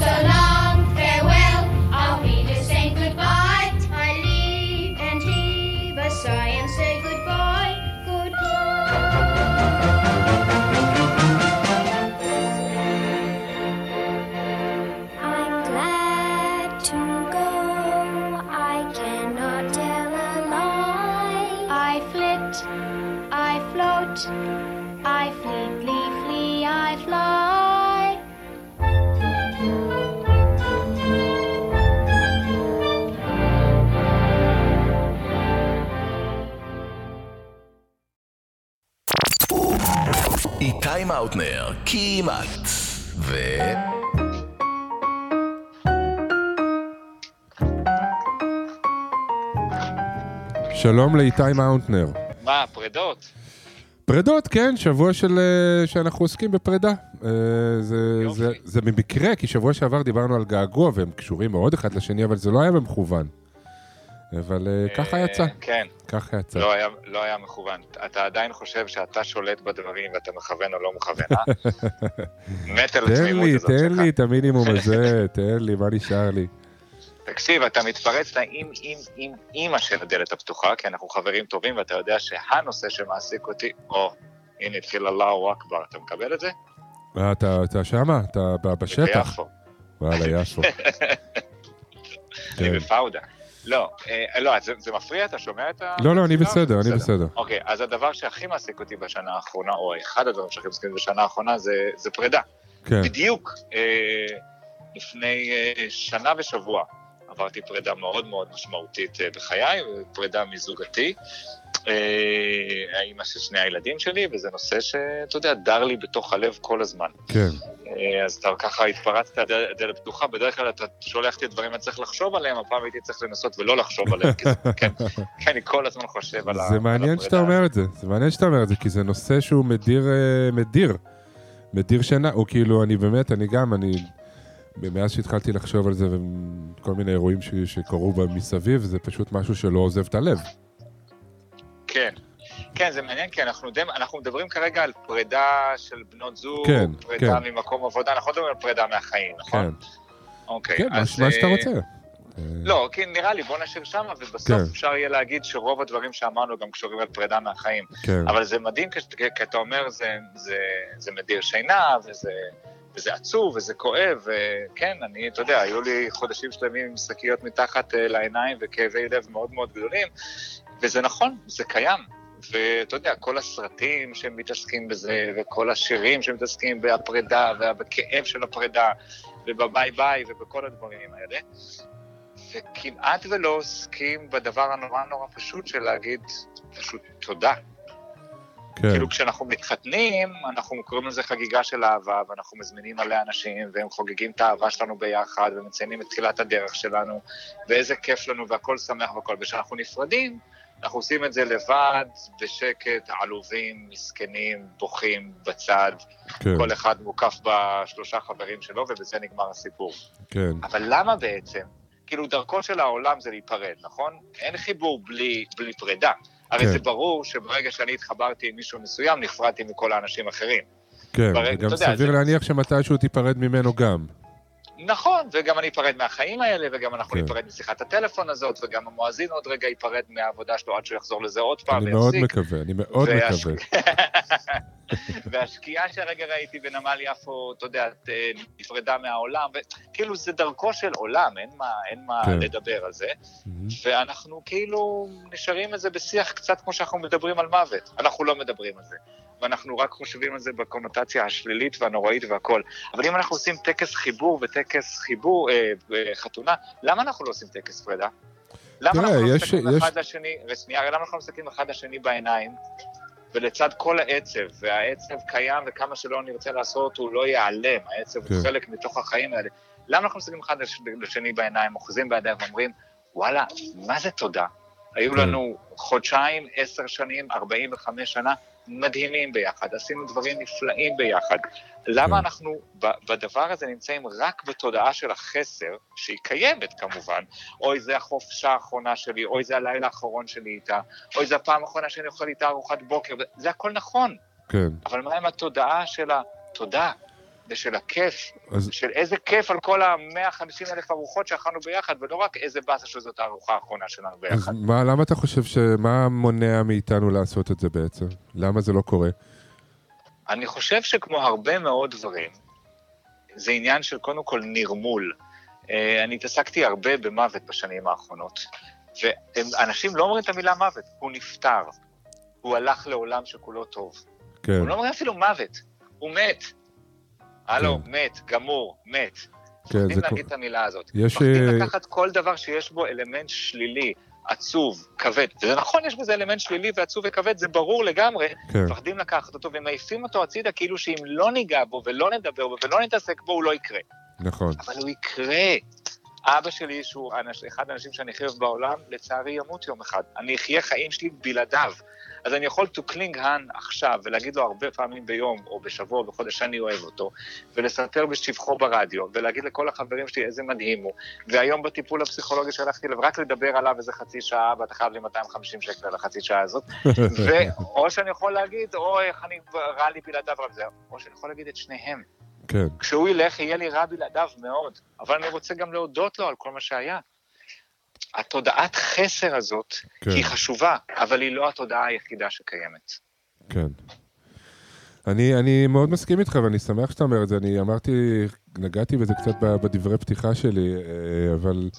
So long, farewell, I'll be to say goodbye. I leave and heave a איתי מאוטנר, כמעט. ו... שלום לאיתי מאונטנר. מה, פרדות? פרדות, כן, שבוע של, אה, שאנחנו עוסקים בפרידה. אה, זה, יופי. זה, זה במקרה, כי שבוע שעבר דיברנו על געגוע, והם קשורים מאוד אחד לשני, אבל זה לא היה במכוון. אבל אה, ככה אה, יצא, כן, ככה יצא. לא היה, לא היה מכוון. אתה עדיין חושב שאתה שולט בדברים ואתה מכוון או לא מכוון, אה? מת על תן התמימות לי, הזאת תן שלך. לי את המינימום הזה, תן לי, מה נשאר לי? תקשיב, אתה מתפרץ לאם אם אם אימא של הדלת הפתוחה, כי אנחנו חברים טובים, ואתה יודע שהנושא שמעסיק אותי, או, הנה התחיל אללהו אכבר, אתה מקבל את זה? אה, אתה, אתה שמה? אתה בשטח? ביפו. וואלה, יפו. אני כן. בפאודה. לא, אה, לא, זה, זה מפריע? אתה שומע את ה... לא, לא, אני? בסדר, אני בסדר. אוקיי, אז הדבר שהכי מעסיק אותי בשנה האחרונה, או אחד הדברים שהכי מעסיקים בשנה האחרונה, זה, זה פרידה. כן, בדיוק אה, לפני אה, שנה ושבוע עברתי פרידה מאוד מאוד משמעותית אה, בחיי, פרידה מזוגתי, אה, האימא של שני הילדים שלי, וזה נושא שאתה יודע, דר לי בתוך הלב כל הזמן. כן, אז אתה ככה התפרצת הדלת פתוחה, בדרך כלל אתה שולח לי דברים אני צריך לחשוב עליהם, הפעם הייתי צריך לנסות ולא לחשוב עליהם, כי, זה- כן, כי אני כל הזמן חושב על ה- זה מעניין שאתה. אומר את זה, זה מעניין שאתה אומר את זה, כי זה נושא שהוא מדיר, אה, מדיר, מדיר שינה, או כאילו, אני באמת, אני גם, אני, מאז שהתחלתי לחשוב על זה, וכל מיני אירועים ש- שקרו מסביב, זה פשוט משהו שלא עוזב את הלב. כן. כן, זה מעניין, כי אנחנו, די, אנחנו מדברים כרגע על פרידה של בנות זוג, כן, פרידה כן. ממקום עבודה, אנחנו מדברים על פרידה מהחיים, נכון? כן, אוקיי. כן, אז, מה שאתה אה, רוצה. לא, כי נראה לי, בוא נשאיר שמה, ובסוף כן. אפשר יהיה להגיד שרוב הדברים שאמרנו גם קשורים על פרידה מהחיים. כן, אבל זה מדהים, כי אתה אומר, זה, זה, זה מדיר שינה, וזה, וזה עצוב, וזה כואב, וכן, אני, אתה יודע, היו לי חודשים שלמים עם שקיות מתחת אה, לעיניים וכאבי לב מאוד מאוד גדולים, וזה נכון, זה קיים. ואתה יודע, כל הסרטים שמתעסקים בזה, וכל השירים שמתעסקים בפרידה, ובכאב של הפרידה, ובביי ביי, ובכל הדברים האלה. וכמעט ולא עוסקים בדבר הנורא נורא פשוט של להגיד פשוט תודה. כן, כאילו כשאנחנו מתחתנים, אנחנו קוראים לזה חגיגה של אהבה, ואנחנו מזמינים מלא אנשים, והם חוגגים את האהבה שלנו ביחד, ומציינים את תחילת הדרך שלנו, ואיזה כיף לנו, והכל שמח והכל. וכשאנחנו נפרדים, אנחנו עושים את זה לבד, בשקט, עלובים, מסכנים, בוכים, בצד, כן, כל אחד מוקף בשלושה חברים שלו, ובזה נגמר הסיפור. כן, אבל למה בעצם? כאילו, דרכו של העולם זה להיפרד, נכון? אין חיבור בלי, בלי פרידה. הרי כן. זה ברור שברגע שאני התחברתי עם מישהו מסוים, נפרדתי מכל האנשים האחרים. כן, ברגע- וגם יודע, סביר זה- להניח שמתישהו תיפרד ממנו גם. נכון, וגם אני אפרד מהחיים האלה, וגם אנחנו כן. ניפרד משיחת הטלפון הזאת, וגם המואזין עוד רגע ייפרד מהעבודה שלו עד שהוא יחזור לזה עוד פעם אני מאוד ויפסיק. מקווה, אני מאוד והש- מקווה. והשקיעה שהרגע ראיתי בנמל יפו, אתה יודע, ת- נפרדה מהעולם, וכאילו זה דרכו של עולם, אין מה, אין מה כן. לדבר על זה. מהמם. ואנחנו כאילו נשארים על זה בשיח קצת כמו שאנחנו מדברים על מוות. אנחנו לא מדברים על זה. ואנחנו רק חושבים על זה בקונוטציה השלילית והנוראית והכל. אבל אם אנחנו עושים טקס חיבור וטקס חיבור, אה, אה, חתונה, למה אנחנו לא עושים טקס פרידה? למה אנחנו לא יש- מסתכלים יש- אחד לשני, ושנייה, למה אנחנו לא מסתכלים אחד לשני בעיניים, ולצד כל העצב, והעצב קיים וכמה שלא נרצה לעשות הוא לא ייעלם, העצב הוא כן. חלק מתוך החיים האלה. למה אנחנו מסתכלים אחד לש- לשני בעיניים, אוחזים בידיים ואומרים, וואלה, מה זה תודה? היו כן. לנו חודשיים, עשר שנים, 45 שנה, מדהימים ביחד, עשינו דברים נפלאים ביחד. למה כן. אנחנו בדבר הזה נמצאים רק בתודעה של החסר, שהיא קיימת כמובן, אוי זה החופשה האחרונה שלי, אוי זה הלילה האחרון שלי איתה, אוי זה הפעם האחרונה שאני אוכל איתה ארוחת בוקר, זה הכל נכון, כן, אבל מה עם התודעה של התודה ושל הכיף, אז של איזה כיף על כל ה-150 אלף ארוחות שאכלנו ביחד, ולא רק איזה באסה שזאת הארוחה האחרונה שלנו אז ביחד. מה, למה אתה חושב ש... מה מונע מאיתנו לעשות את זה בעצם? למה זה לא קורה? אני חושב שכמו הרבה מאוד דברים, זה עניין של קודם כל נרמול. אה, אני התעסקתי הרבה במוות בשנים האחרונות, ואנשים לא אומרים את המילה מוות, הוא נפטר, הוא הלך לעולם שכולו טוב. כן, הוא לא אומר אפילו מוות, הוא מת. הלו, כן. מת, גמור, מת. כן, מפחדים זה להגיד כל- את המילה הזאת. יש, מפחדים אה, לקחת כל דבר שיש בו אלמנט שלילי, עצוב, כבד. וזה נכון, יש בזה אלמנט שלילי ועצוב וכבד, זה ברור לגמרי. כן, מפחדים לקחת אותו ומעיפים אותו הצידה כאילו שאם לא ניגע בו ולא נדבר בו ולא נתעסק בו, הוא לא יקרה. נכון. אבל הוא יקרה. אבא שלי, שהוא אנש, אחד האנשים שאני הכי אוהב בעולם, לצערי ימות יום אחד. אני אחיה חיים שלי בלעדיו. אז אני יכול to cling han עכשיו, ולהגיד לו הרבה פעמים ביום, או בשבוע, או בחודש, שאני אוהב אותו, ולספר בשבחו ברדיו, ולהגיד לכל החברים שלי איזה מדהים הוא. והיום בטיפול הפסיכולוגי שהלכתי אליו, רק לדבר עליו איזה חצי שעה, ואתה חייב לי 250 שקל על החצי שעה הזאת. ואו שאני יכול להגיד, או איך אני, רע לי בלעדיו, אבל זה, או שאני יכול להגיד את שניהם. כן, כשהוא ילך, יהיה לי רע בלעדיו מאוד, אבל אני רוצה גם להודות לו על כל מה שהיה. התודעת חסר הזאת כן. היא חשובה, אבל היא לא התודעה היחידה שקיימת. כן. אני, אני מאוד מסכים איתך, ואני שמח שאתה אומר את זה. אני אמרתי, נגעתי בזה קצת בדברי פתיחה שלי, אה, אבל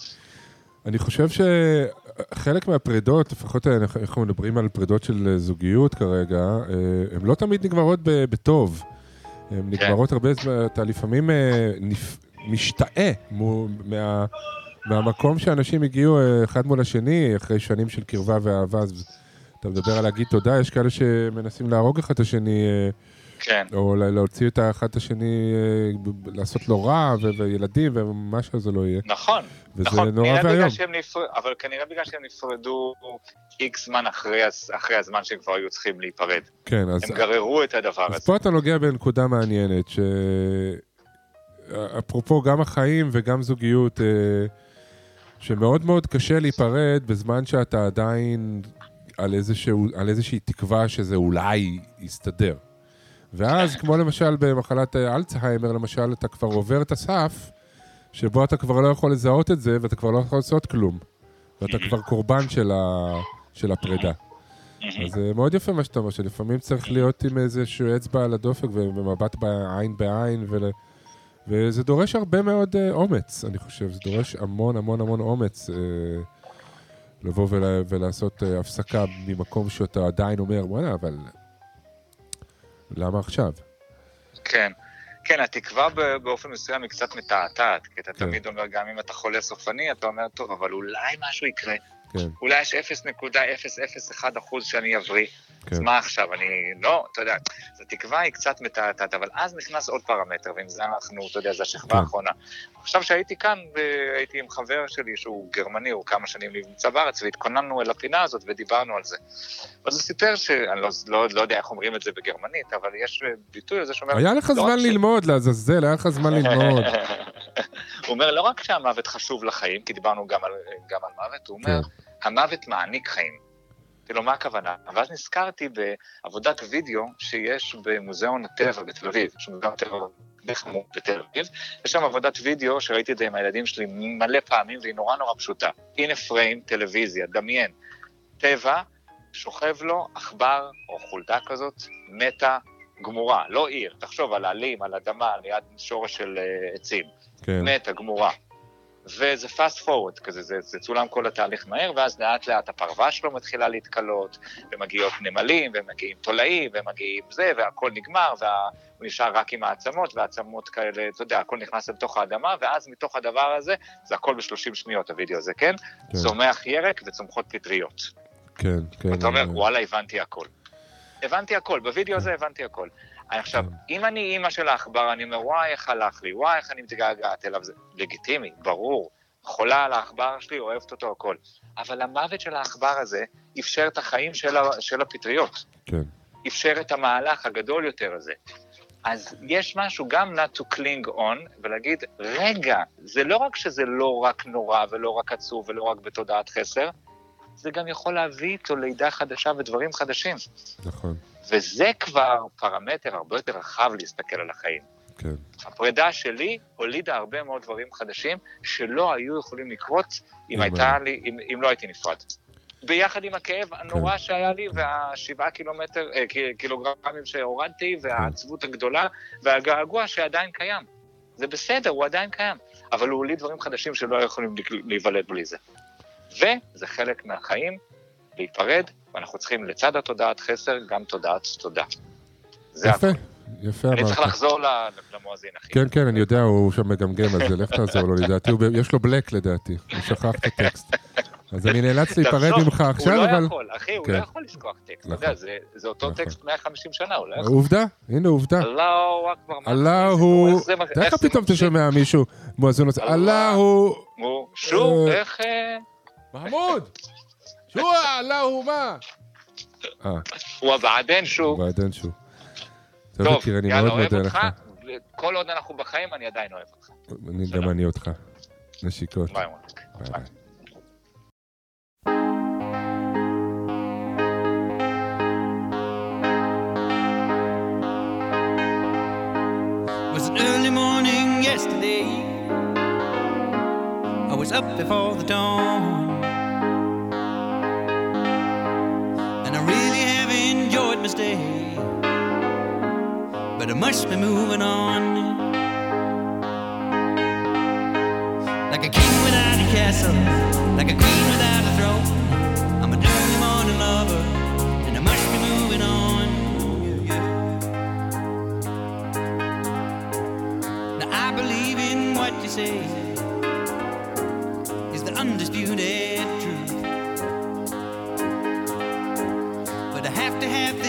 אני חושב שחלק מהפרידות, לפחות אנחנו מדברים על פרידות של זוגיות כרגע, אה, הן לא תמיד נגמרות בטוב. הן נגמרות הרבה זמן, אתה לפעמים אה. משתאה מה... מהמקום שאנשים הגיעו אה, אחד מול השני, אחרי שנים של קרבה ואהבה, אז אתה מדבר על להגיד תודה, יש כאלה שמנסים להרוג אחד את השני, אה, כן. או לה- להוציא את האחד את השני, אה, לעשות לו רע, וילדים, ומה שזה לא יהיה. נכון, וזה נכון. נורא ואיום. נפר... אבל כנראה בגלל שהם נפרדו איקס זמן אחרי, אחרי הזמן שהם כבר היו צריכים להיפרד. כן, אז... הם גררו את הדבר אז הזה. פה אתה נוגע בנקודה מעניינת, ש... אפרופו גם החיים וגם זוגיות, אה, שמאוד מאוד קשה להיפרד בזמן שאתה עדיין על, איזשהו, על איזושהי תקווה שזה אולי יסתדר. ואז, כמו למשל במחלת אה, אלצהיימר, למשל, אתה כבר עובר את הסף, שבו אתה כבר לא יכול לזהות את זה, ואתה כבר לא יכול לעשות כלום. ואתה כבר קורבן של, ה... של הפרידה. אז זה מאוד יפה מה שאתה אומר, שלפעמים צריך להיות עם איזשהו אצבע על הדופק ומבט בעין בעין, ול... וזה דורש הרבה מאוד uh, אומץ, אני חושב. זה דורש המון המון המון אומץ uh, לבוא ולה... ולעשות uh, הפסקה ממקום שאתה עדיין אומר, וואלה, אבל למה עכשיו? כן. כן, התקווה באופן מסוים היא קצת מתעתעת, כי אתה כן. תמיד אומר, גם אם אתה חולה סופני, אתה אומר, טוב, אבל אולי משהו יקרה. כן, אולי יש 0.001 אחוז שאני אבריא. אז כן. מה עכשיו, אני לא, אתה יודע, אז התקווה היא קצת מתעתעת, אבל אז נכנס עוד פרמטר, ועם זה אנחנו, אתה יודע, זו השכבה כן. האחרונה. עכשיו שהייתי כאן, והייתי עם חבר שלי שהוא גרמני, הוא כמה שנים נמצא בארץ, והתכוננו אל הפינה הזאת ודיברנו על זה. אז הוא סיפר שאני לא, לא, לא יודע איך אומרים את זה בגרמנית, אבל יש ביטוי הזה שאומר... היה לך לא זמן ש- ללמוד, לעזאזל, היה לך זמן ללמוד. הוא אומר, לא רק שהמוות חשוב לחיים, כי דיברנו גם על, גם על מוות, הוא אומר, כן. המוות מעניק חיים. כאילו, מה הכוונה? ואז נזכרתי בעבודת וידאו שיש במוזיאון הטבע בתל אביב, יש מוזיאון טבע די חמור בתל אביב, יש שם עבודת וידאו שראיתי את זה עם הילדים שלי מלא פעמים, והיא נורא נורא פשוטה. הנה פריים, טלוויזיה, דמיין. טבע, שוכב לו עכבר או חולדה כזאת, מתה, גמורה, לא עיר. תחשוב על עלים, על אדמה, ליד שורש של uh, עצים. כן, מתה, גמורה. וזה fast forward כזה, זה, זה צולם כל התהליך מהר, ואז לאט לאט הפרווה שלו מתחילה להתקלות, ומגיעות נמלים, ומגיעים תולעים, ומגיעים זה, והכל נגמר, והוא נשאר רק עם העצמות, והעצמות כאלה, אתה יודע, הכל נכנס לתוך האדמה, ואז מתוך הדבר הזה, זה הכל ב-30 שניות, הווידאו הזה, כן? כן. צומח ירק וצומחות פטריות. כן, כן. אתה אומר, וואלה, הבנתי הכל. הבנתי הכל, בווידאו הזה הבנתי הכל. עכשיו, כן. אם אני אימא של העכבר, אני אומר, וואי, איך הלך לי, וואי, איך אני מתגעגעת אליו, זה לגיטימי, ברור. חולה על העכבר שלי, אוהבת אותו, הכל. אבל המוות של העכבר הזה אפשר את החיים של, ה, של הפטריות. כן, אפשר את המהלך הגדול יותר הזה. אז יש משהו גם not to cling on, ולהגיד, רגע, זה לא רק שזה לא רק נורא ולא רק עצוב ולא רק בתודעת חסר, זה גם יכול להביא איתו לידה חדשה ודברים חדשים. נכון, וזה כבר פרמטר הרבה יותר רחב להסתכל על החיים. כן. הפרידה שלי הולידה הרבה מאוד דברים חדשים שלא היו יכולים לקרות אם, הייתה. לי, אם, אם לא הייתי נפרד. ביחד עם הכאב הנורא שהיה לי, והשבעה קילומטר, אה, קי- קילוגרמים שהורדתי, והעצבות הגדולה, והגעגוע שעדיין קיים. זה בסדר, הוא עדיין קיים, אבל הוא הוליד דברים חדשים שלא יכולים להיוולד בלי זה. וזה חלק מהחיים, להיפרד, ואנחנו צריכים לצד התודעת חסר, גם תודעת תודה. זה יפה, הכל. יפה אני צריך אמרת. לחזור למואזין, אחי. כן, כן, אני יודע, הוא שם מגמגם על זה, לך תעזור לו, לדעתי, יש לו בלק לדעתי, הוא שכח את הטקסט. אז אני נאלץ להיפרד ממך עכשיו, הוא לא אבל... יכול, אחי, הוא כן. לא יכול לשכוח טקסט, אתה יודע, נכון. זה- זה אותו נכון. טקסט 150 שנה, הוא לא יכול. עובדה, הנה עובדה. אללהו אכבר. אללהו... לך זה פתאום אתה? שומע מישהו מואזין עושה, אללה. אללהו... הוא- שוב, אה, איך... מחמוד! מה? אה, הוא הבעדן שוב. בעדן שוב. טוב, יקיר, אני מאוד מודה. לך. כל עוד אנחנו בחיים, אני עדיין אוהב אותך. גם אני אותך. נשיקות. ביי ביי. was an early morning yesterday. I was up before the dawn. But I must be moving on. Like a king without a castle, like a queen without a throne. I'm an early morning lover, and I must be moving on. Yeah, yeah. Now I believe in what you say is the undisputed truth. But I have to have things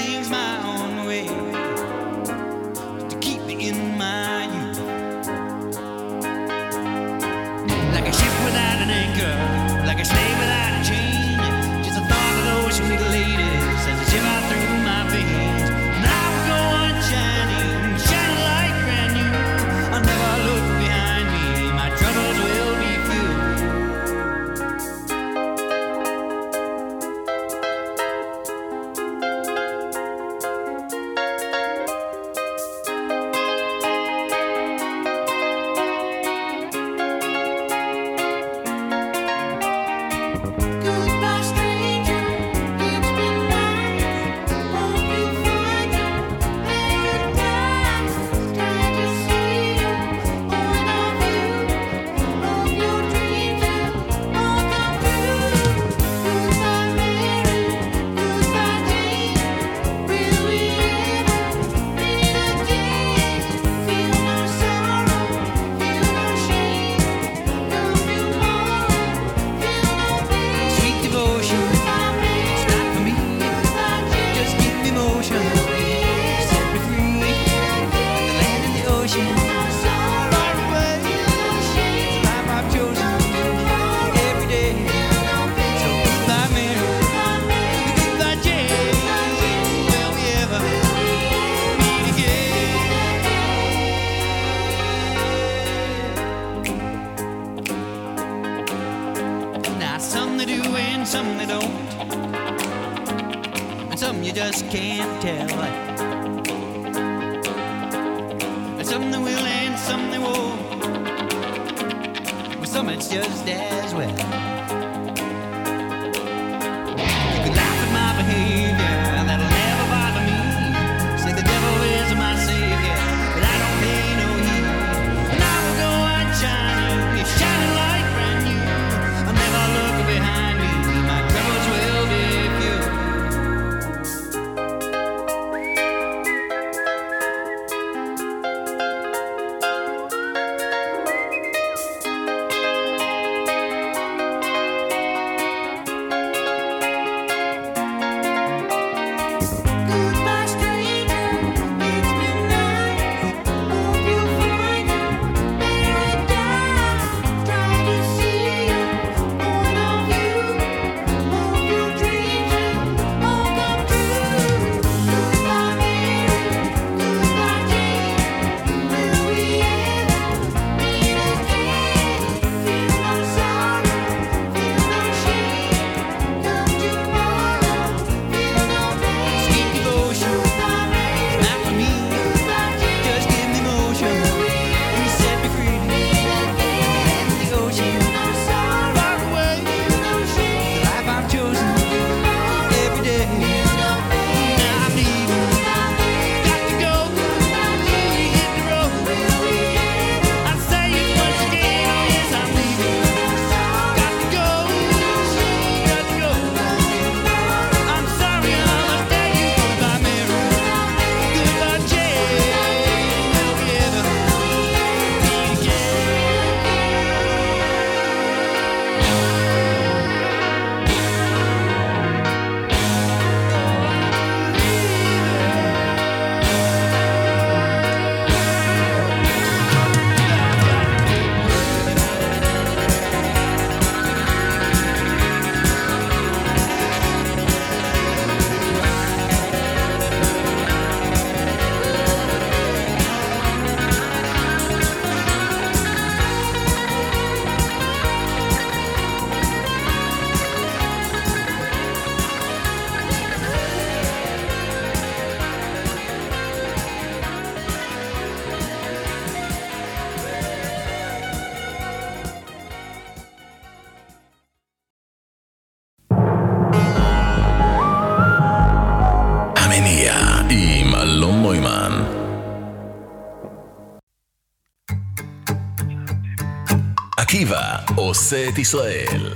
את ישראל.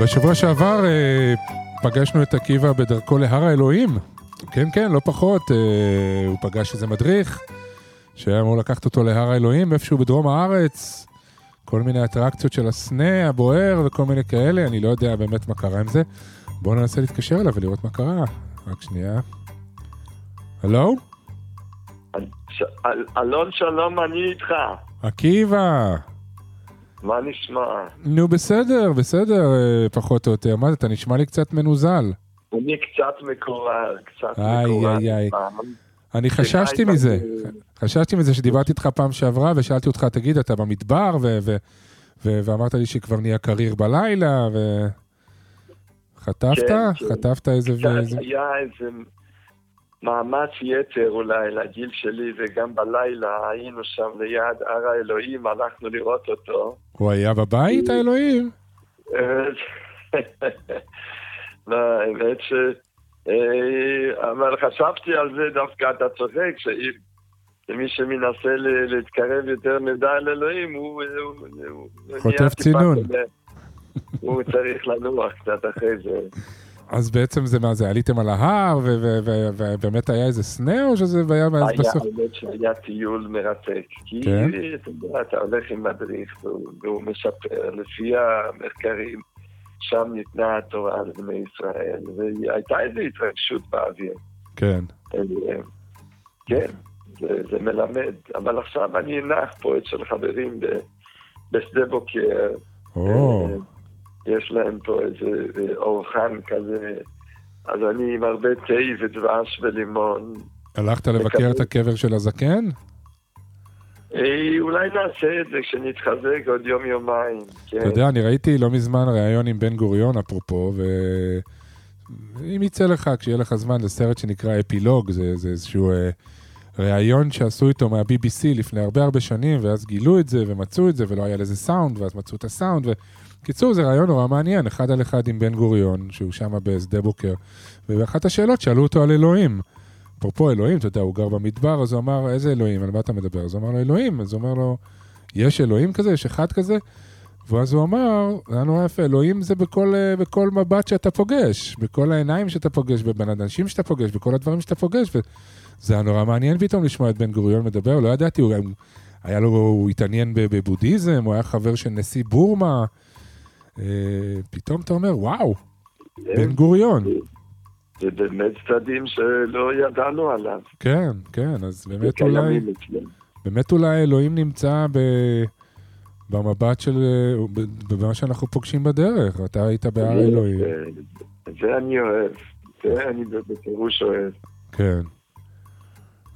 בשבוע שעבר אה, פגשנו את עקיבא בדרכו להר האלוהים. כן, כן, לא פחות. אה, הוא פגש איזה מדריך שהיה אמור לקחת אותו להר האלוהים, איפשהו בדרום הארץ. כל מיני אטרקציות של הסנה הבוער וכל מיני כאלה, אני לא יודע באמת מה קרה עם זה. בואו ננסה להתקשר אליו ולראות מה קרה. רק שנייה. הלו? אלון שלום, אני איתך. עקיבא. מה נשמע? נו, בסדר, בסדר, אה, פחות או יותר. מה זה, אתה נשמע לי קצת מנוזל. אני קצת מקורר, קצת איי, מקורר. איי, איי. אני חששתי מזה. חששתי מזה שדיברתי איתך פעם שעברה ושאלתי אותך, תגיד, אתה במדבר? ואמרת לי שכבר נהיה קריר בלילה, ו... חטפת? כן, כן. חטפת איזה... היה איזה מאמץ יתר אולי לגיל שלי, וגם בלילה היינו שם ליד הר האלוהים, הלכנו לראות אותו. הוא היה בבית, האלוהים? אה, לא, האמת ש... אה, אבל חשבתי על זה דווקא, אתה צוחק, שמי שמנסה להתקרב יותר מדי אל אלוהים, הוא... חוטף צינון. הוא צריך לנוח קצת אחרי זה. אז בעצם זה מה זה, עליתם על ההר, ובאמת היה איזה סנה, או שזה היה אז היה, בסוף? האמת שהיה טיול מרתק. כי כן. אתה יודע, אתה הולך עם מדריך והוא, מספר, לפי המחקרים, שם ניתנה התורה לבני ישראל, והייתה איזו התרגשות באוויר. כן. אה, כן, זה, מלמד. אבל עכשיו אני אנח פה אצל חברים בשדה בוקר. יש להם פה איזה אה, אורחן כזה, אז אני עם הרבה תה ודבש ולימון. הלכת לבקר את הקבר של הזקן? אה, אולי נעשה את זה כשנתחזק עוד יום-יומיים. כן. אתה יודע, אני ראיתי לא מזמן ראיון עם בן גוריון, אפרופו, ואם יצא לך, כשיהיה לך זמן, זה סרט שנקרא אפילוג, זה, זה איזשהו אה, ראיון שעשו איתו מה-BBC לפני הרבה הרבה שנים, ואז גילו את זה ומצאו את זה, ולא היה לזה סאונד, ואז מצאו את הסאונד, וקיצור, זה ראיון נורא מעניין, אחד על אחד עם בן גוריון, שהוא שם בשדה בוקר, ואחת השאלות שאלו אותו על אלוהים. אפרופו אלוהים, אתה יודע, הוא גר במדבר, אז הוא אמר, איזה אלוהים? על מה אתה מדבר? אז הוא אמר לו, אלוהים. אז הוא אומר לו, יש אלוהים כזה? יש אחד כזה? ואז הוא אמר, זה היה נורא יפה, אלוהים זה בכל, אה, בכל מבט שאתה פוגש, בכל העיניים שאתה פוגש, בבין אנשים שאתה פוגש, בכל הדברים שאתה פוגש, וזה היה נורא מעניין פתאום לשמוע את בן גוריון מדבר, לא ידעתי, הוא היה לו, הוא התעניין בבודהיזם, הוא היה חבר של נשיא בורמה, פתאום אתה אומר, וואו, בן גוריון. זה באמת צדדים שלא ידענו עליו. כן, כן, אז באמת אולי. באמת אולי אלוהים נמצא ב... במבט של, אה, במה שאנחנו פוגשים בדרך, אתה היית בהר אלוהים. זה- זה אני אוהב, זה אני בפירוש אוהב. כן.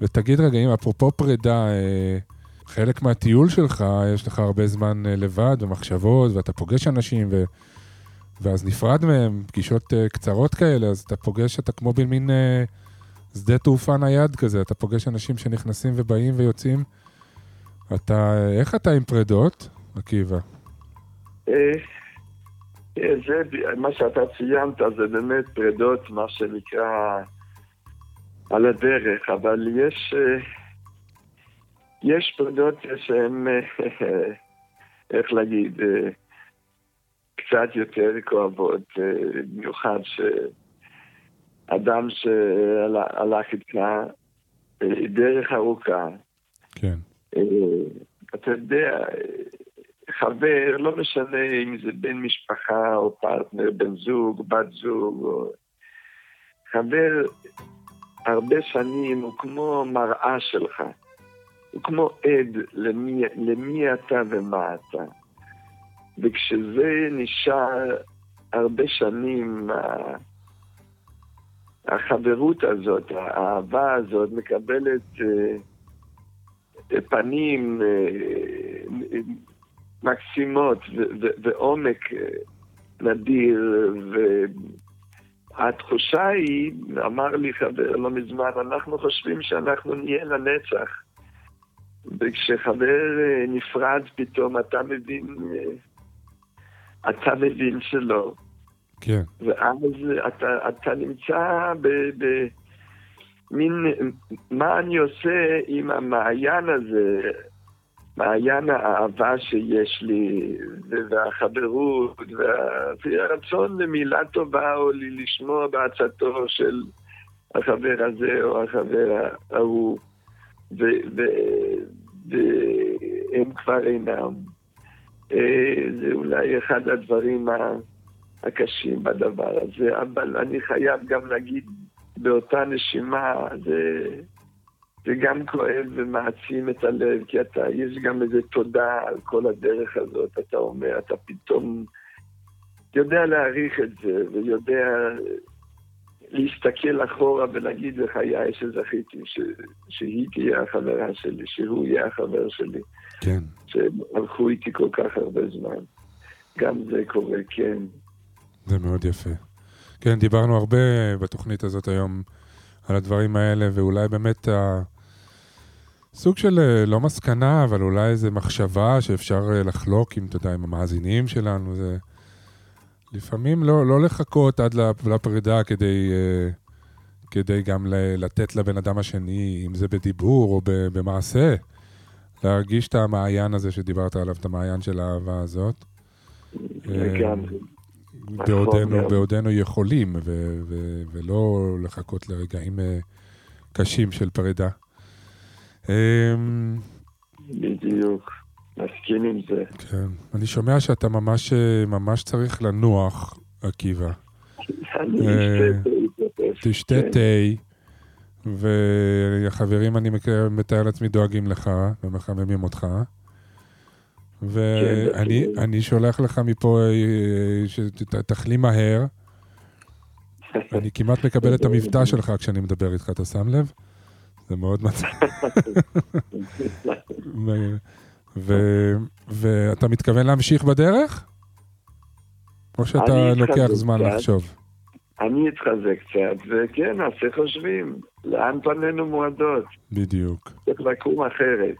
ותגיד רגע, אם אפרופו פרידה, אה, חלק מהטיול שלך, יש לך הרבה זמן אה, לבד ומחשבות, ואתה פוגש אנשים, ו... ואז נפרד מהם, פגישות אה, קצרות כאלה, אז אתה פוגש, אתה כמו במין אה, שדה תעופה נייד כזה, אתה פוגש אנשים שנכנסים ובאים ויוצאים. אתה, איך אתה עם פרידות, עקיבא? זה, מה שאתה ציינת זה באמת פרדות, מה שנקרא, על הדרך, אבל יש, יש פרדות שהן, אה, איך להגיד, אה, קצת יותר כואבות, אה, במיוחד שאדם שהלך איתך דרך ארוכה, כן. אתה יודע, חבר, לא משנה אם זה בן משפחה או פרטנר, בן זוג, בת זוג, או... חבר הרבה שנים הוא כמו מראה שלך. הוא כמו עד למי, למי אתה ומה אתה. וכשזה נשאר הרבה שנים, החברות הזאת, האהבה הזאת, מקבלת אה, פנים אה, מקסימות ו- ו- ועומק אה, נדיר, והתחושה היא, אמר לי חבר לא מזמן, אנחנו חושבים שאנחנו נהיה לנצח. וכשחבר אה, נפרד פתאום אתה מבין, אה, אתה מבין שלא. כן. ואז אתה, אתה נמצא ב, ב, מין, מה אני עושה עם המעיין הזה, מעיין האהבה שיש לי, והחברות, וה- והרצון למילה טובה, או לשמוע בעצתו של החבר הזה או החבר ההוא, והם כבר אינם. אה, זה אולי אחד הדברים הקשים בדבר הזה, אבל אני חייב גם להגיד באותה נשימה, זה, זה גם כואב ומעצים את הלב, כי אתה, יש גם איזו תודה על כל הדרך הזאת, אתה אומר, אתה פתאום יודע להעריך את זה, ויודע להסתכל אחורה ולהגיד לחיי שזכיתי ש, שהיא תהיה החברה שלי, שהוא יהיה החבר שלי. כן. שהלכו איתי כל כך הרבה זמן. גם זה קורה, כן. זה מאוד יפה. כן, דיברנו הרבה בתוכנית הזאת היום על הדברים האלה, ואולי באמת ה... סוג של, אה, לא מסקנה, אבל אולי איזו מחשבה שאפשר אה, לחלוק עם, אתה יודע, עם המאזינים שלנו. זה לפעמים לא, לא לחכות עד לפ- לפרידה כדי, אה, כדי גם לתת לבן אדם השני, אם זה בדיבור או במעשה, להרגיש את המעיין הזה שדיברת עליו, את המעיין של האהבה הזאת. לגמרי. אה, בעודנו. בעודנו יכולים, ו- ו- ולא לחכות לרגעים אה, קשים של פרידה. בדיוק. מסכים עם זה. כן. אני שומע שאתה ממש, אה, ממש צריך לנוח, עקיבא. אה, תשתה כן. תה, והחברים, אני מתאר לעצמי, דואגים לך ומחממים אותך. ואני כן, אני שולח לך מפה אה, שתחלים מהר. אני כמעט מקבל את המבטא שלך כשאני מדבר איתך, אתה שם לב? זה מאוד מצחיק. ו- ואתה מתכוון להמשיך בדרך? או שאתה לוקח זמן קצת. לחשוב? אני אתחזק קצת, וכן, נעשה חושבים. לאן פנינו מועדות? בדיוק, צריך לקום אחרת.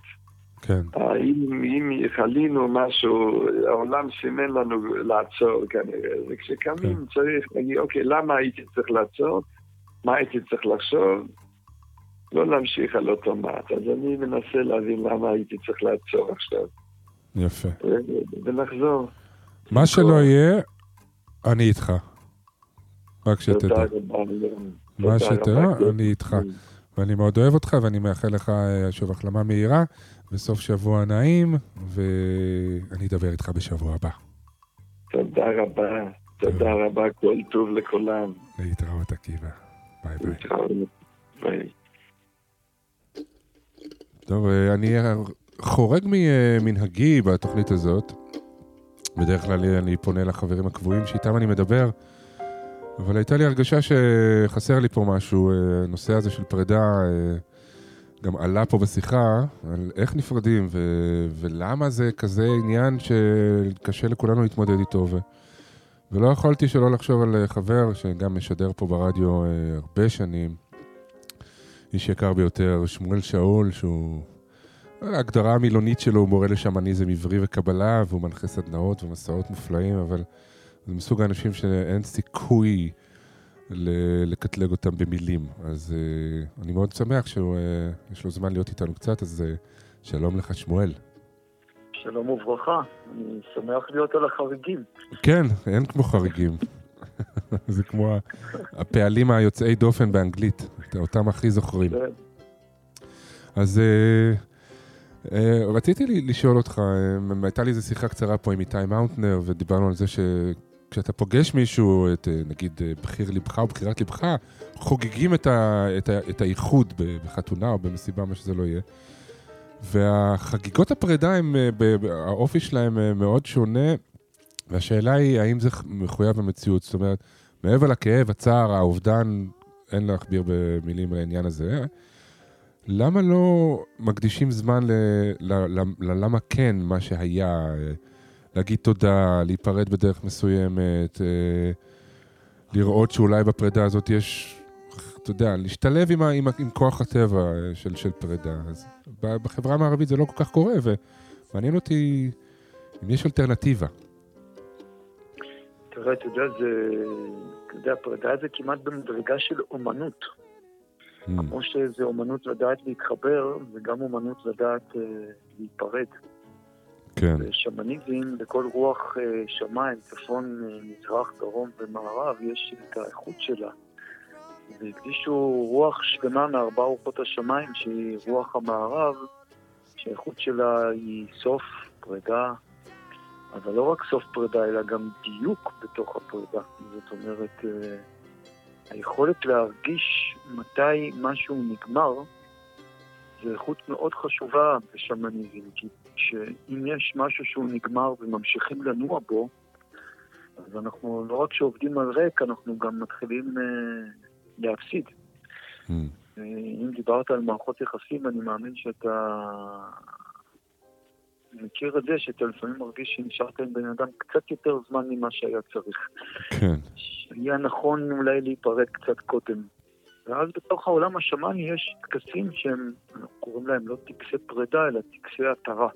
כן. אה, אם, אם חלינו משהו, העולם סימן לנו לעצור כנראה, וכשקמים כן. צריך להגיד, אוקיי, למה הייתי צריך לעצור? מה הייתי צריך לחשוב? לא להמשיך על אוטומט. אז אני מנסה להבין למה הייתי צריך לעצור עכשיו, יפה. ו- ולחזור. מה שלא יהיה, אני איתך. רק שתדע. תודה רבה. אני איתך. ואני מאוד אוהב אותך, ואני מאחל לך אה, שוב החלמה מהירה, וסוף שבוע נעים, ואני אדבר איתך בשבוע הבא. תודה רבה. תודה רבה, כל טוב לכולם. להתראות, עקיבא. ביי ביי. להתראות. ביי. טוב, אה, אני חורג ממנהגי בתוכנית הזאת. בדרך כלל אני פונה לחברים הקבועים שאיתם אני מדבר, אבל הייתה לי הרגשה שחסר לי פה משהו. אה, הנושא הזה של פרידה אה, גם עלה פה בשיחה, על איך נפרדים ו- ולמה זה כזה עניין שקשה לכולנו להתמודד איתו. ו- ולא יכולתי שלא לחשוב על חבר שגם משדר פה ברדיו הרבה שנים, איש יקר ביותר, שמואל שאול, שהוא... ההגדרה המילונית שלו הוא מורה לשמניזם עברי וקבלה, והוא מנחה סדנאות ומסעות מופלאים, אבל זה מסוג האנשים שאין סיכוי ל- לקטלג אותם במילים. אז uh, אני מאוד שמח שיש לו זמן להיות איתנו קצת, אז uh, שלום לך, שמואל. שלום וברכה, אני שמח להיות על החריגים. כן, אין כמו חריגים. זה כמו הפעלים היוצאי דופן באנגלית, אותם הכי זוכרים. כן. אז אה, אה, רציתי לשאול אותך, אה, הייתה לי איזו שיחה קצרה פה עם איתי מאונטנר, ודיברנו על זה שכשאתה פוגש מישהו, את, נגיד בחיר לבך או בחירת לבך, חוגגים את, ה, את, ה, את האיחוד בחתונה או במסיבה, מה שזה לא יהיה. והחגיגות הפרידה, הם, האופי שלהם מאוד שונה, והשאלה היא, האם זה מחויב המציאות? זאת אומרת, מעבר לכאב, הצער, האובדן, אין להכביר במילים על העניין הזה, למה לא מקדישים זמן ללמה כן מה שהיה, להגיד תודה, להיפרד בדרך מסוימת, אה, לראות שאולי בפרידה הזאת יש, אתה יודע, להשתלב עם, ה, עם, עם כוח הטבע אה, של, של פרידה. אז בחברה המערבית זה לא כל כך קורה, ומעניין אותי אם יש אלטרנטיבה. תראה, אתה יודע, זה, אתה יודע, פרידה זה כמעט במדרגה של אומנות. Mm. כמו שזה אומנות לדעת להתחבר, זה גם אומנות לדעת אה, להיפרד. כן. בשמניזם, לכל רוח אה, שמיים, צפון, אה, מזרח, דרום ומערב, יש את האיכות שלה. והקדישו רוח שלמה מארבע רוחות השמיים, שהיא רוח המערב, שהאיכות שלה היא סוף, פרידה, אבל לא רק סוף פרידה, אלא גם דיוק בתוך הפרידה. זאת אומרת, אה, היכולת להרגיש מתי משהו נגמר, זו איכות מאוד חשובה בשמניזם, כי שאם יש משהו שהוא נגמר וממשיכים לנוע בו, אז אנחנו לא רק שעובדים על ריק, אנחנו גם מתחילים אה, להפסיד. Mm. אם דיברת על מערכות יחסים, אני מאמין שאתה מכיר את זה, שאתה לפעמים מרגיש שנשארת עם בן אדם קצת יותר זמן ממה שהיה צריך. כן. היה נכון אולי להיפרד קצת קודם. ואז בתוך העולם השמאני יש טקסים שהם, קוראים להם לא טקסי פרידה, אלא טקסי התרה.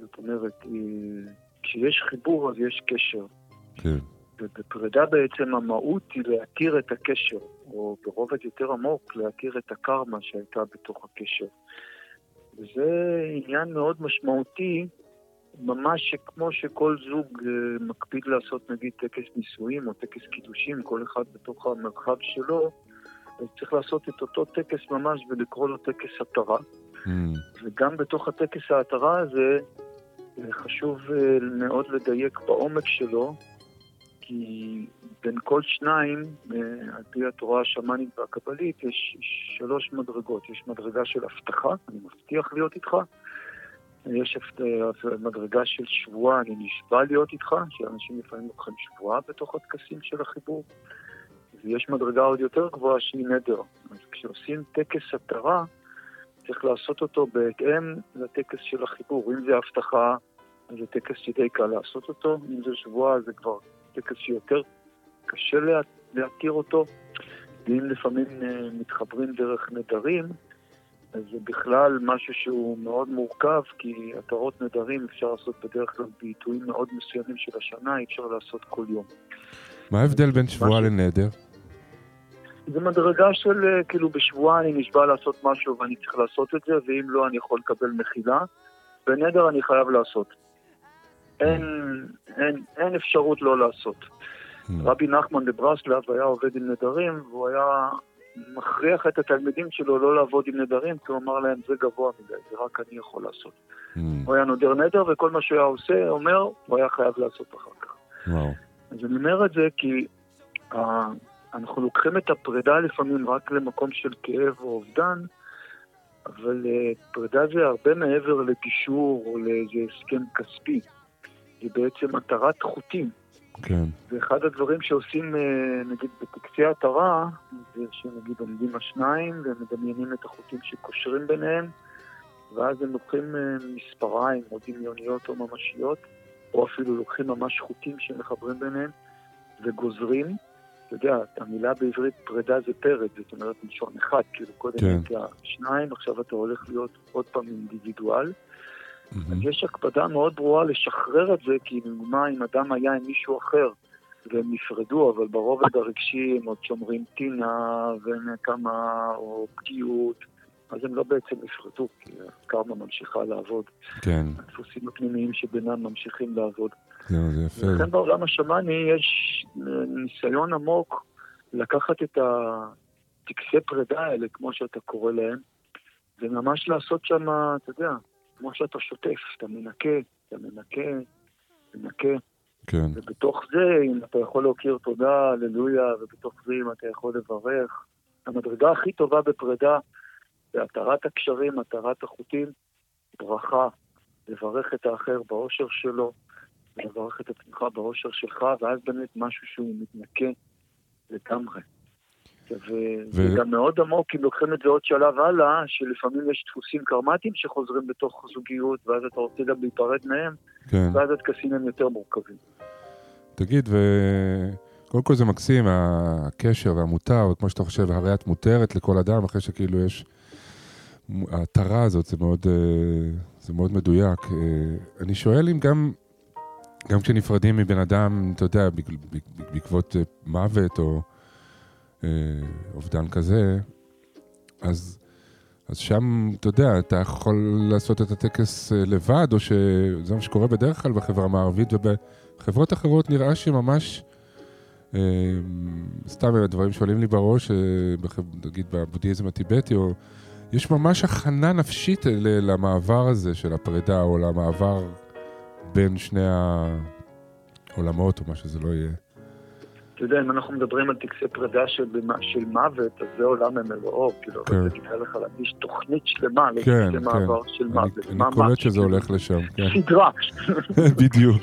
זאת אומרת, אה, כשיש חיבור אז יש קשר. כן. ובפרידה בעצם המהות היא להתיר את הקשר, או ברובד יותר עמוק, להתיר את הקרמה שהייתה בתוך הקשר. וזה עניין מאוד משמעותי, ממש כמו שכל זוג אה, מקפיד לעשות נגיד טקס נישואים או טקס קידושים, כל אחד בתוך המרחב שלו, אז צריך לעשות את אותו טקס ממש ולקרוא לו טקס התרה. Mm. וגם בתוך הטקס ההתרה הזה, אה, חשוב אה, מאוד לדייק בעומק שלו, כי בין כל שניים, אה, על פי התורה השמאנית והקבלית, יש שלוש מדרגות. יש מדרגה של הבטחה, אני מבטיח להיות איתך. יש הבט- מדרגה של שבועה, אני נשבע להיות איתך, שאנשים לפעמים לוקחים שבועה בתוך הטקסים של החיבור. ויש מדרגה עוד יותר גבוהה שהיא נדר. אז כשעושים טקס התרה, צריך לעשות אותו בהתאם לטקס של החיבור. אם זה הבטחה, אז זה טקס שדי קל לעשות אותו. אם זה שבועה, זה כבר טקס שיותר קשה לה, להתיר אותו. ואם לפעמים אה, מתחברים דרך נדרים, אז זה בכלל משהו שהוא מאוד מורכב, כי התרות נדרים אפשר לעשות בדרך כלל בעיתויים מאוד מסוימים של השנה, אי אפשר לעשות כל יום. מה ההבדל בין שבועה לנדר? זה מדרגה של אה, כאילו בשבועה אני נשבע לעשות משהו ואני צריך לעשות את זה, ואם לא אני יכול לקבל מחילה. בנדר אני חייב לעשות. אין, אין, אין אפשרות לא לעשות. Mm. רבי נחמן בברסלב היה עובד עם נדרים, והוא היה מכריח את התלמידים שלו לא לעבוד עם נדרים, כי הוא אמר להם, זה גבוה מדי, זה רק אני יכול לעשות. Mm. הוא היה נודר נדר, וכל מה שהוא היה עושה, אומר, הוא היה חייב לעשות אחר כך. וואו. אז אני אומר את זה כי uh, אנחנו לוקחים את הפרידה לפעמים רק למקום של כאב או אובדן, אבל uh, פרידה זה הרבה מעבר לגישור או לאיזה הסכם כספי. זה בעצם התרת חוטים. כן. ואחד הדברים שעושים, אה, נגיד, בטקסי התרה, זה שנגיד עומדים השניים ומדמיינים את החוטים שקושרים ביניהם, ואז הם לוקחים אה, מספריים או דמיוניות או ממשיות, או אפילו לוקחים ממש חוטים שמחברים ביניהם, וגוזרים. אתה יודע, המילה בעברית פרידה זה פרד, זאת אומרת מלשון אחד, כאילו קודם כן. הייתה שניים, עכשיו אתה הולך להיות עוד פעם אינדיבידואל. אז יש הקפדה מאוד ברורה לשחרר את זה, כי לדוגמה, אם אדם היה עם מישהו אחר והם נפרדו, אבל ברובד הרגשי הם עוד שומרים טינה ונקמה או פגיעות, אז הם לא בעצם נפרדו, כי הקרמה ממשיכה לעבוד. כן. הדפוסים הפנימיים שבינם ממשיכים לעבוד. זהו, זה יפה. ולכן בעולם השמאני יש אה, ניסיון עמוק לקחת את הטקסי פרידה האלה, כמו שאתה קורא להם, וממש לעשות שם, אתה יודע, כמו שאתה שוטף, אתה מנקה, אתה מנקה, מנקה. כן. ובתוך זה, אם אתה יכול להכיר תודה, הללויה, ובתוך זה אם אתה יכול לברך. המדרגה הכי טובה בפרידה זה התרת הקשרים, התרת החוטים, ברכה, לברך את האחר באושר שלו, ולברך את עצמך באושר שלך, ואז באמת משהו שהוא מתנקה לגמרי. ו- ו- וגם מאוד עמוק, אם לוקחים את זה עוד שלב הלאה, שלפעמים יש דפוסים קרמטיים שחוזרים בתוך זוגיות, ואז אתה רוצה גם להיפרד מהם, כן. ואז הטקסים הם יותר מורכבים. תגיד, וקודם כל זה מקסים, הקשר והמותר, וכמו שאתה חושב, הרי את מותרת לכל אדם, אחרי שכאילו יש... ההתרה הזאת, זה מאוד, אה, זה מאוד מדויק. אה, אני שואל אם גם, גם כשנפרדים מבן אדם, אתה יודע, בעקבות אה, מוות או אובדן כזה, אז, אז שם, אתה יודע, אתה יכול לעשות את הטקס אה, לבד, או שזה מה שקורה בדרך כלל בחברה המערבית, ובחברות אחרות נראה שממש, אה, סתם הדברים שעולים לי בראש, אה, נגיד בבודהיזם הטיבטי, או... יש ממש הכנה נפשית למעבר הזה של הפרידה, או למעבר בין שני העולמות, או מה שזה לא יהיה. אתה יודע, אם אנחנו מדברים על טקסי פרידה של, של מוות, אז זה עולם ממלואו, כאילו, כן. אבל זה כדאי לך להגיש תוכנית שלמה כן, לטקסי כן. מעבר של אני- מוות. אני ממש, קולט שזה הולך לשם, כן. סדרה, בדיוק.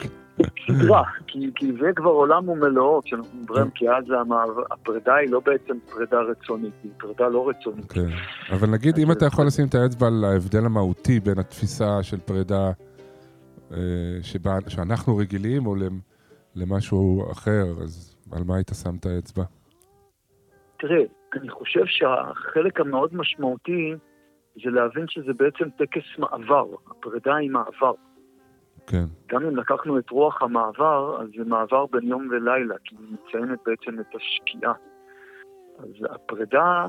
סדרה, כי, כי זה כבר עולם ומלואו, כשאנחנו מדברים, כי אז הפרידה היא לא בעצם פרידה רצונית, היא פרידה לא רצונית. כן. אבל נגיד, אם אתה יכול לשים את האצבע על ההבדל המהותי בין התפיסה של פרידה אה, שבה, שאנחנו רגילים, או למ- למשהו אחר, אז על מה היית שם את האצבע? תראה, אני חושב שהחלק המאוד משמעותי זה להבין שזה בעצם טקס מעבר, הפרידה היא מעבר. כן. גם אם לקחנו את רוח המעבר, אז זה מעבר בין יום ולילה, כי היא מציינת בעצם את השקיעה. אז הפרידה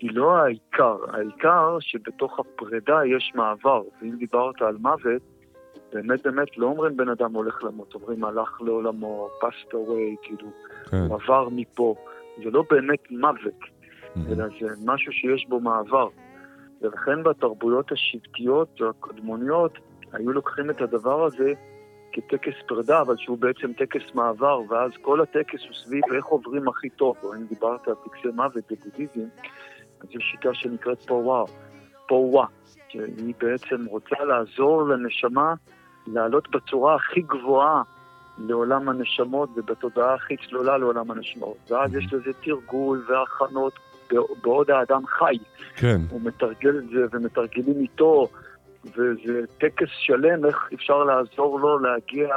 היא לא העיקר, העיקר שבתוך הפרידה יש מעבר, ואם דיברת על מוות, באמת באמת לא אומרים בן אדם הולך למות, אומרים הלך לעולמו, passed away, כאילו, כן. הוא עבר מפה. זה לא באמת מוות, אלא זה משהו שיש בו מעבר. ולכן בתרבויות השבטיות הקדמוניות היו לוקחים את הדבר הזה כטקס פרידה, אבל שהוא בעצם טקס מעבר, ואז כל הטקס הוא סביב איך עוברים הכי טוב, או אם דיברת על טקסי מוות בבודהיזם, אז יש שיטה שנקראת פואה, פואה, שהיא בעצם רוצה לעזור לנשמה לעלות בצורה הכי גבוהה לעולם הנשמות ובתודעה הכי צלולה לעולם הנשמות. ואז יש לזה תרגול והכנות בעוד האדם חי. כן. הוא מתרגל את זה ומתרגלים איתו, וזה טקס שלם איך אפשר לעזור לו להגיע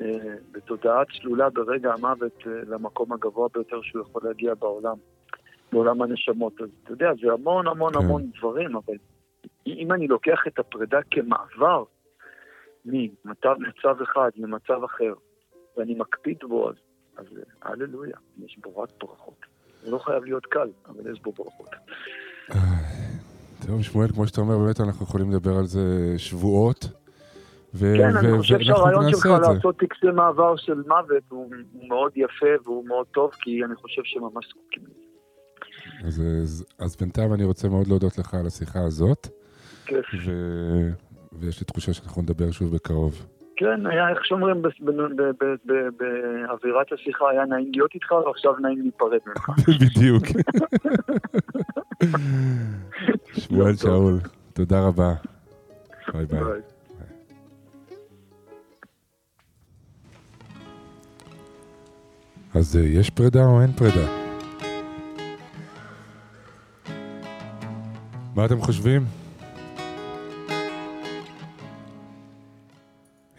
אה, בתודעה צלולה ברגע המוות אה, למקום הגבוה ביותר שהוא יכול להגיע בעולם, בעולם הנשמות. אז אתה יודע, זה המון המון כן. המון דברים, אבל אם אני לוקח את הפרידה כמעבר ממצב מצב אחד למצב אחר, ואני מקפיד בו, אז, אז אה, הללויה, יש בו רק ברכות. זה לא חייב להיות קל, אבל יש בו ברכות. טוב, שמואל, כמו שאתה אומר, באמת אנחנו יכולים לדבר על זה שבועות. ו- כן, אני ו- חושב ואנחנו שהרעיון שלך. לעשות טקסי מעבר של מוות הוא הוא מאוד יפה והוא מאוד טוב, כי אני חושב שממש זקוקים לזה. אז, אז, אז בינתיים אני רוצה מאוד להודות לך על השיחה הזאת. כיף. ו... ויש לי תחושה שאנחנו נדבר שוב בקרוב. כן, היה, איך שאומרים, באווירת השיחה היה נעים להיות איתך, ועכשיו נעים להיפרד ממך. בדיוק. שמואל שאול, תודה רבה. ביי ביי. ביי. אז אה, יש פרידה או אין פרידה? מה אתם חושבים?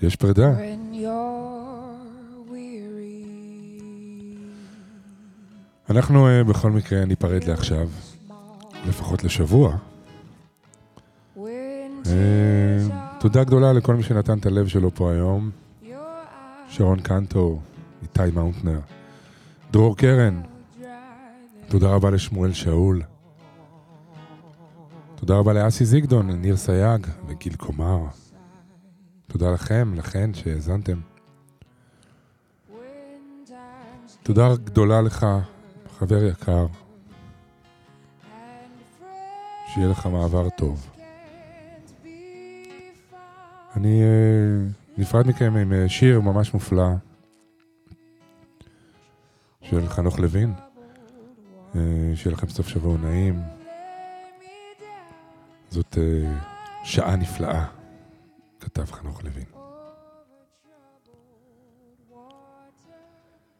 יש פרידה? אנחנו אה, בכל מקרה ניפרד לעכשיו, לפחות לשבוע. אה, תודה גדולה לכל מי שנתן את הלב שלו פה היום. שרון קנטו, איתי מאונטנר, דרור קרן, תודה רבה לשמואל שאול. תודה רבה לאסי זיגדון, ניר סייג וגיל קומר. תודה לכם, לכן, שהאזנתם. תודה גדולה לך, חבר יקר. שיהיה לך מעבר טוב. אני אה, נפרד מכם עם אה, שיר ממש מופלא של חנוך לוין. אה, שיהיה לכם סוף שבוע נעים. זאת שעה נפלאה, כתב חנוך לוין.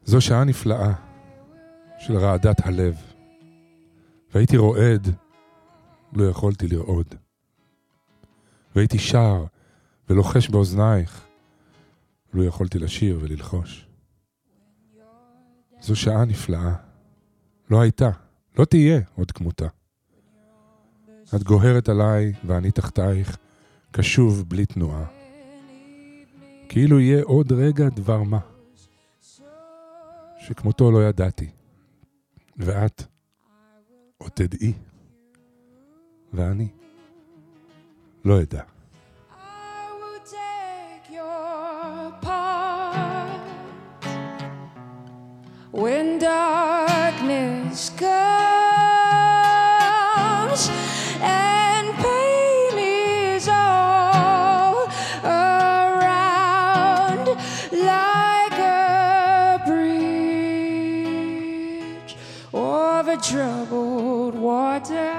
זו שעה נפלאה של רעדת הלב. והייתי רועד, לא יכולתי לרעוד. והייתי שר ולוחש באוזנייך, לא יכולתי לשיר וללחוש. זו שעה נפלאה. לא הייתה, לא תהיה עוד כמותה. את גוהרת עליי ואני תחתייך, קשוב בלי תנועה. כאילו יהיה עוד רגע דבר מה, שכמותו לא ידעתי. ואת עוד תדעי. ואני לא אדע. when darkness comes troubled water.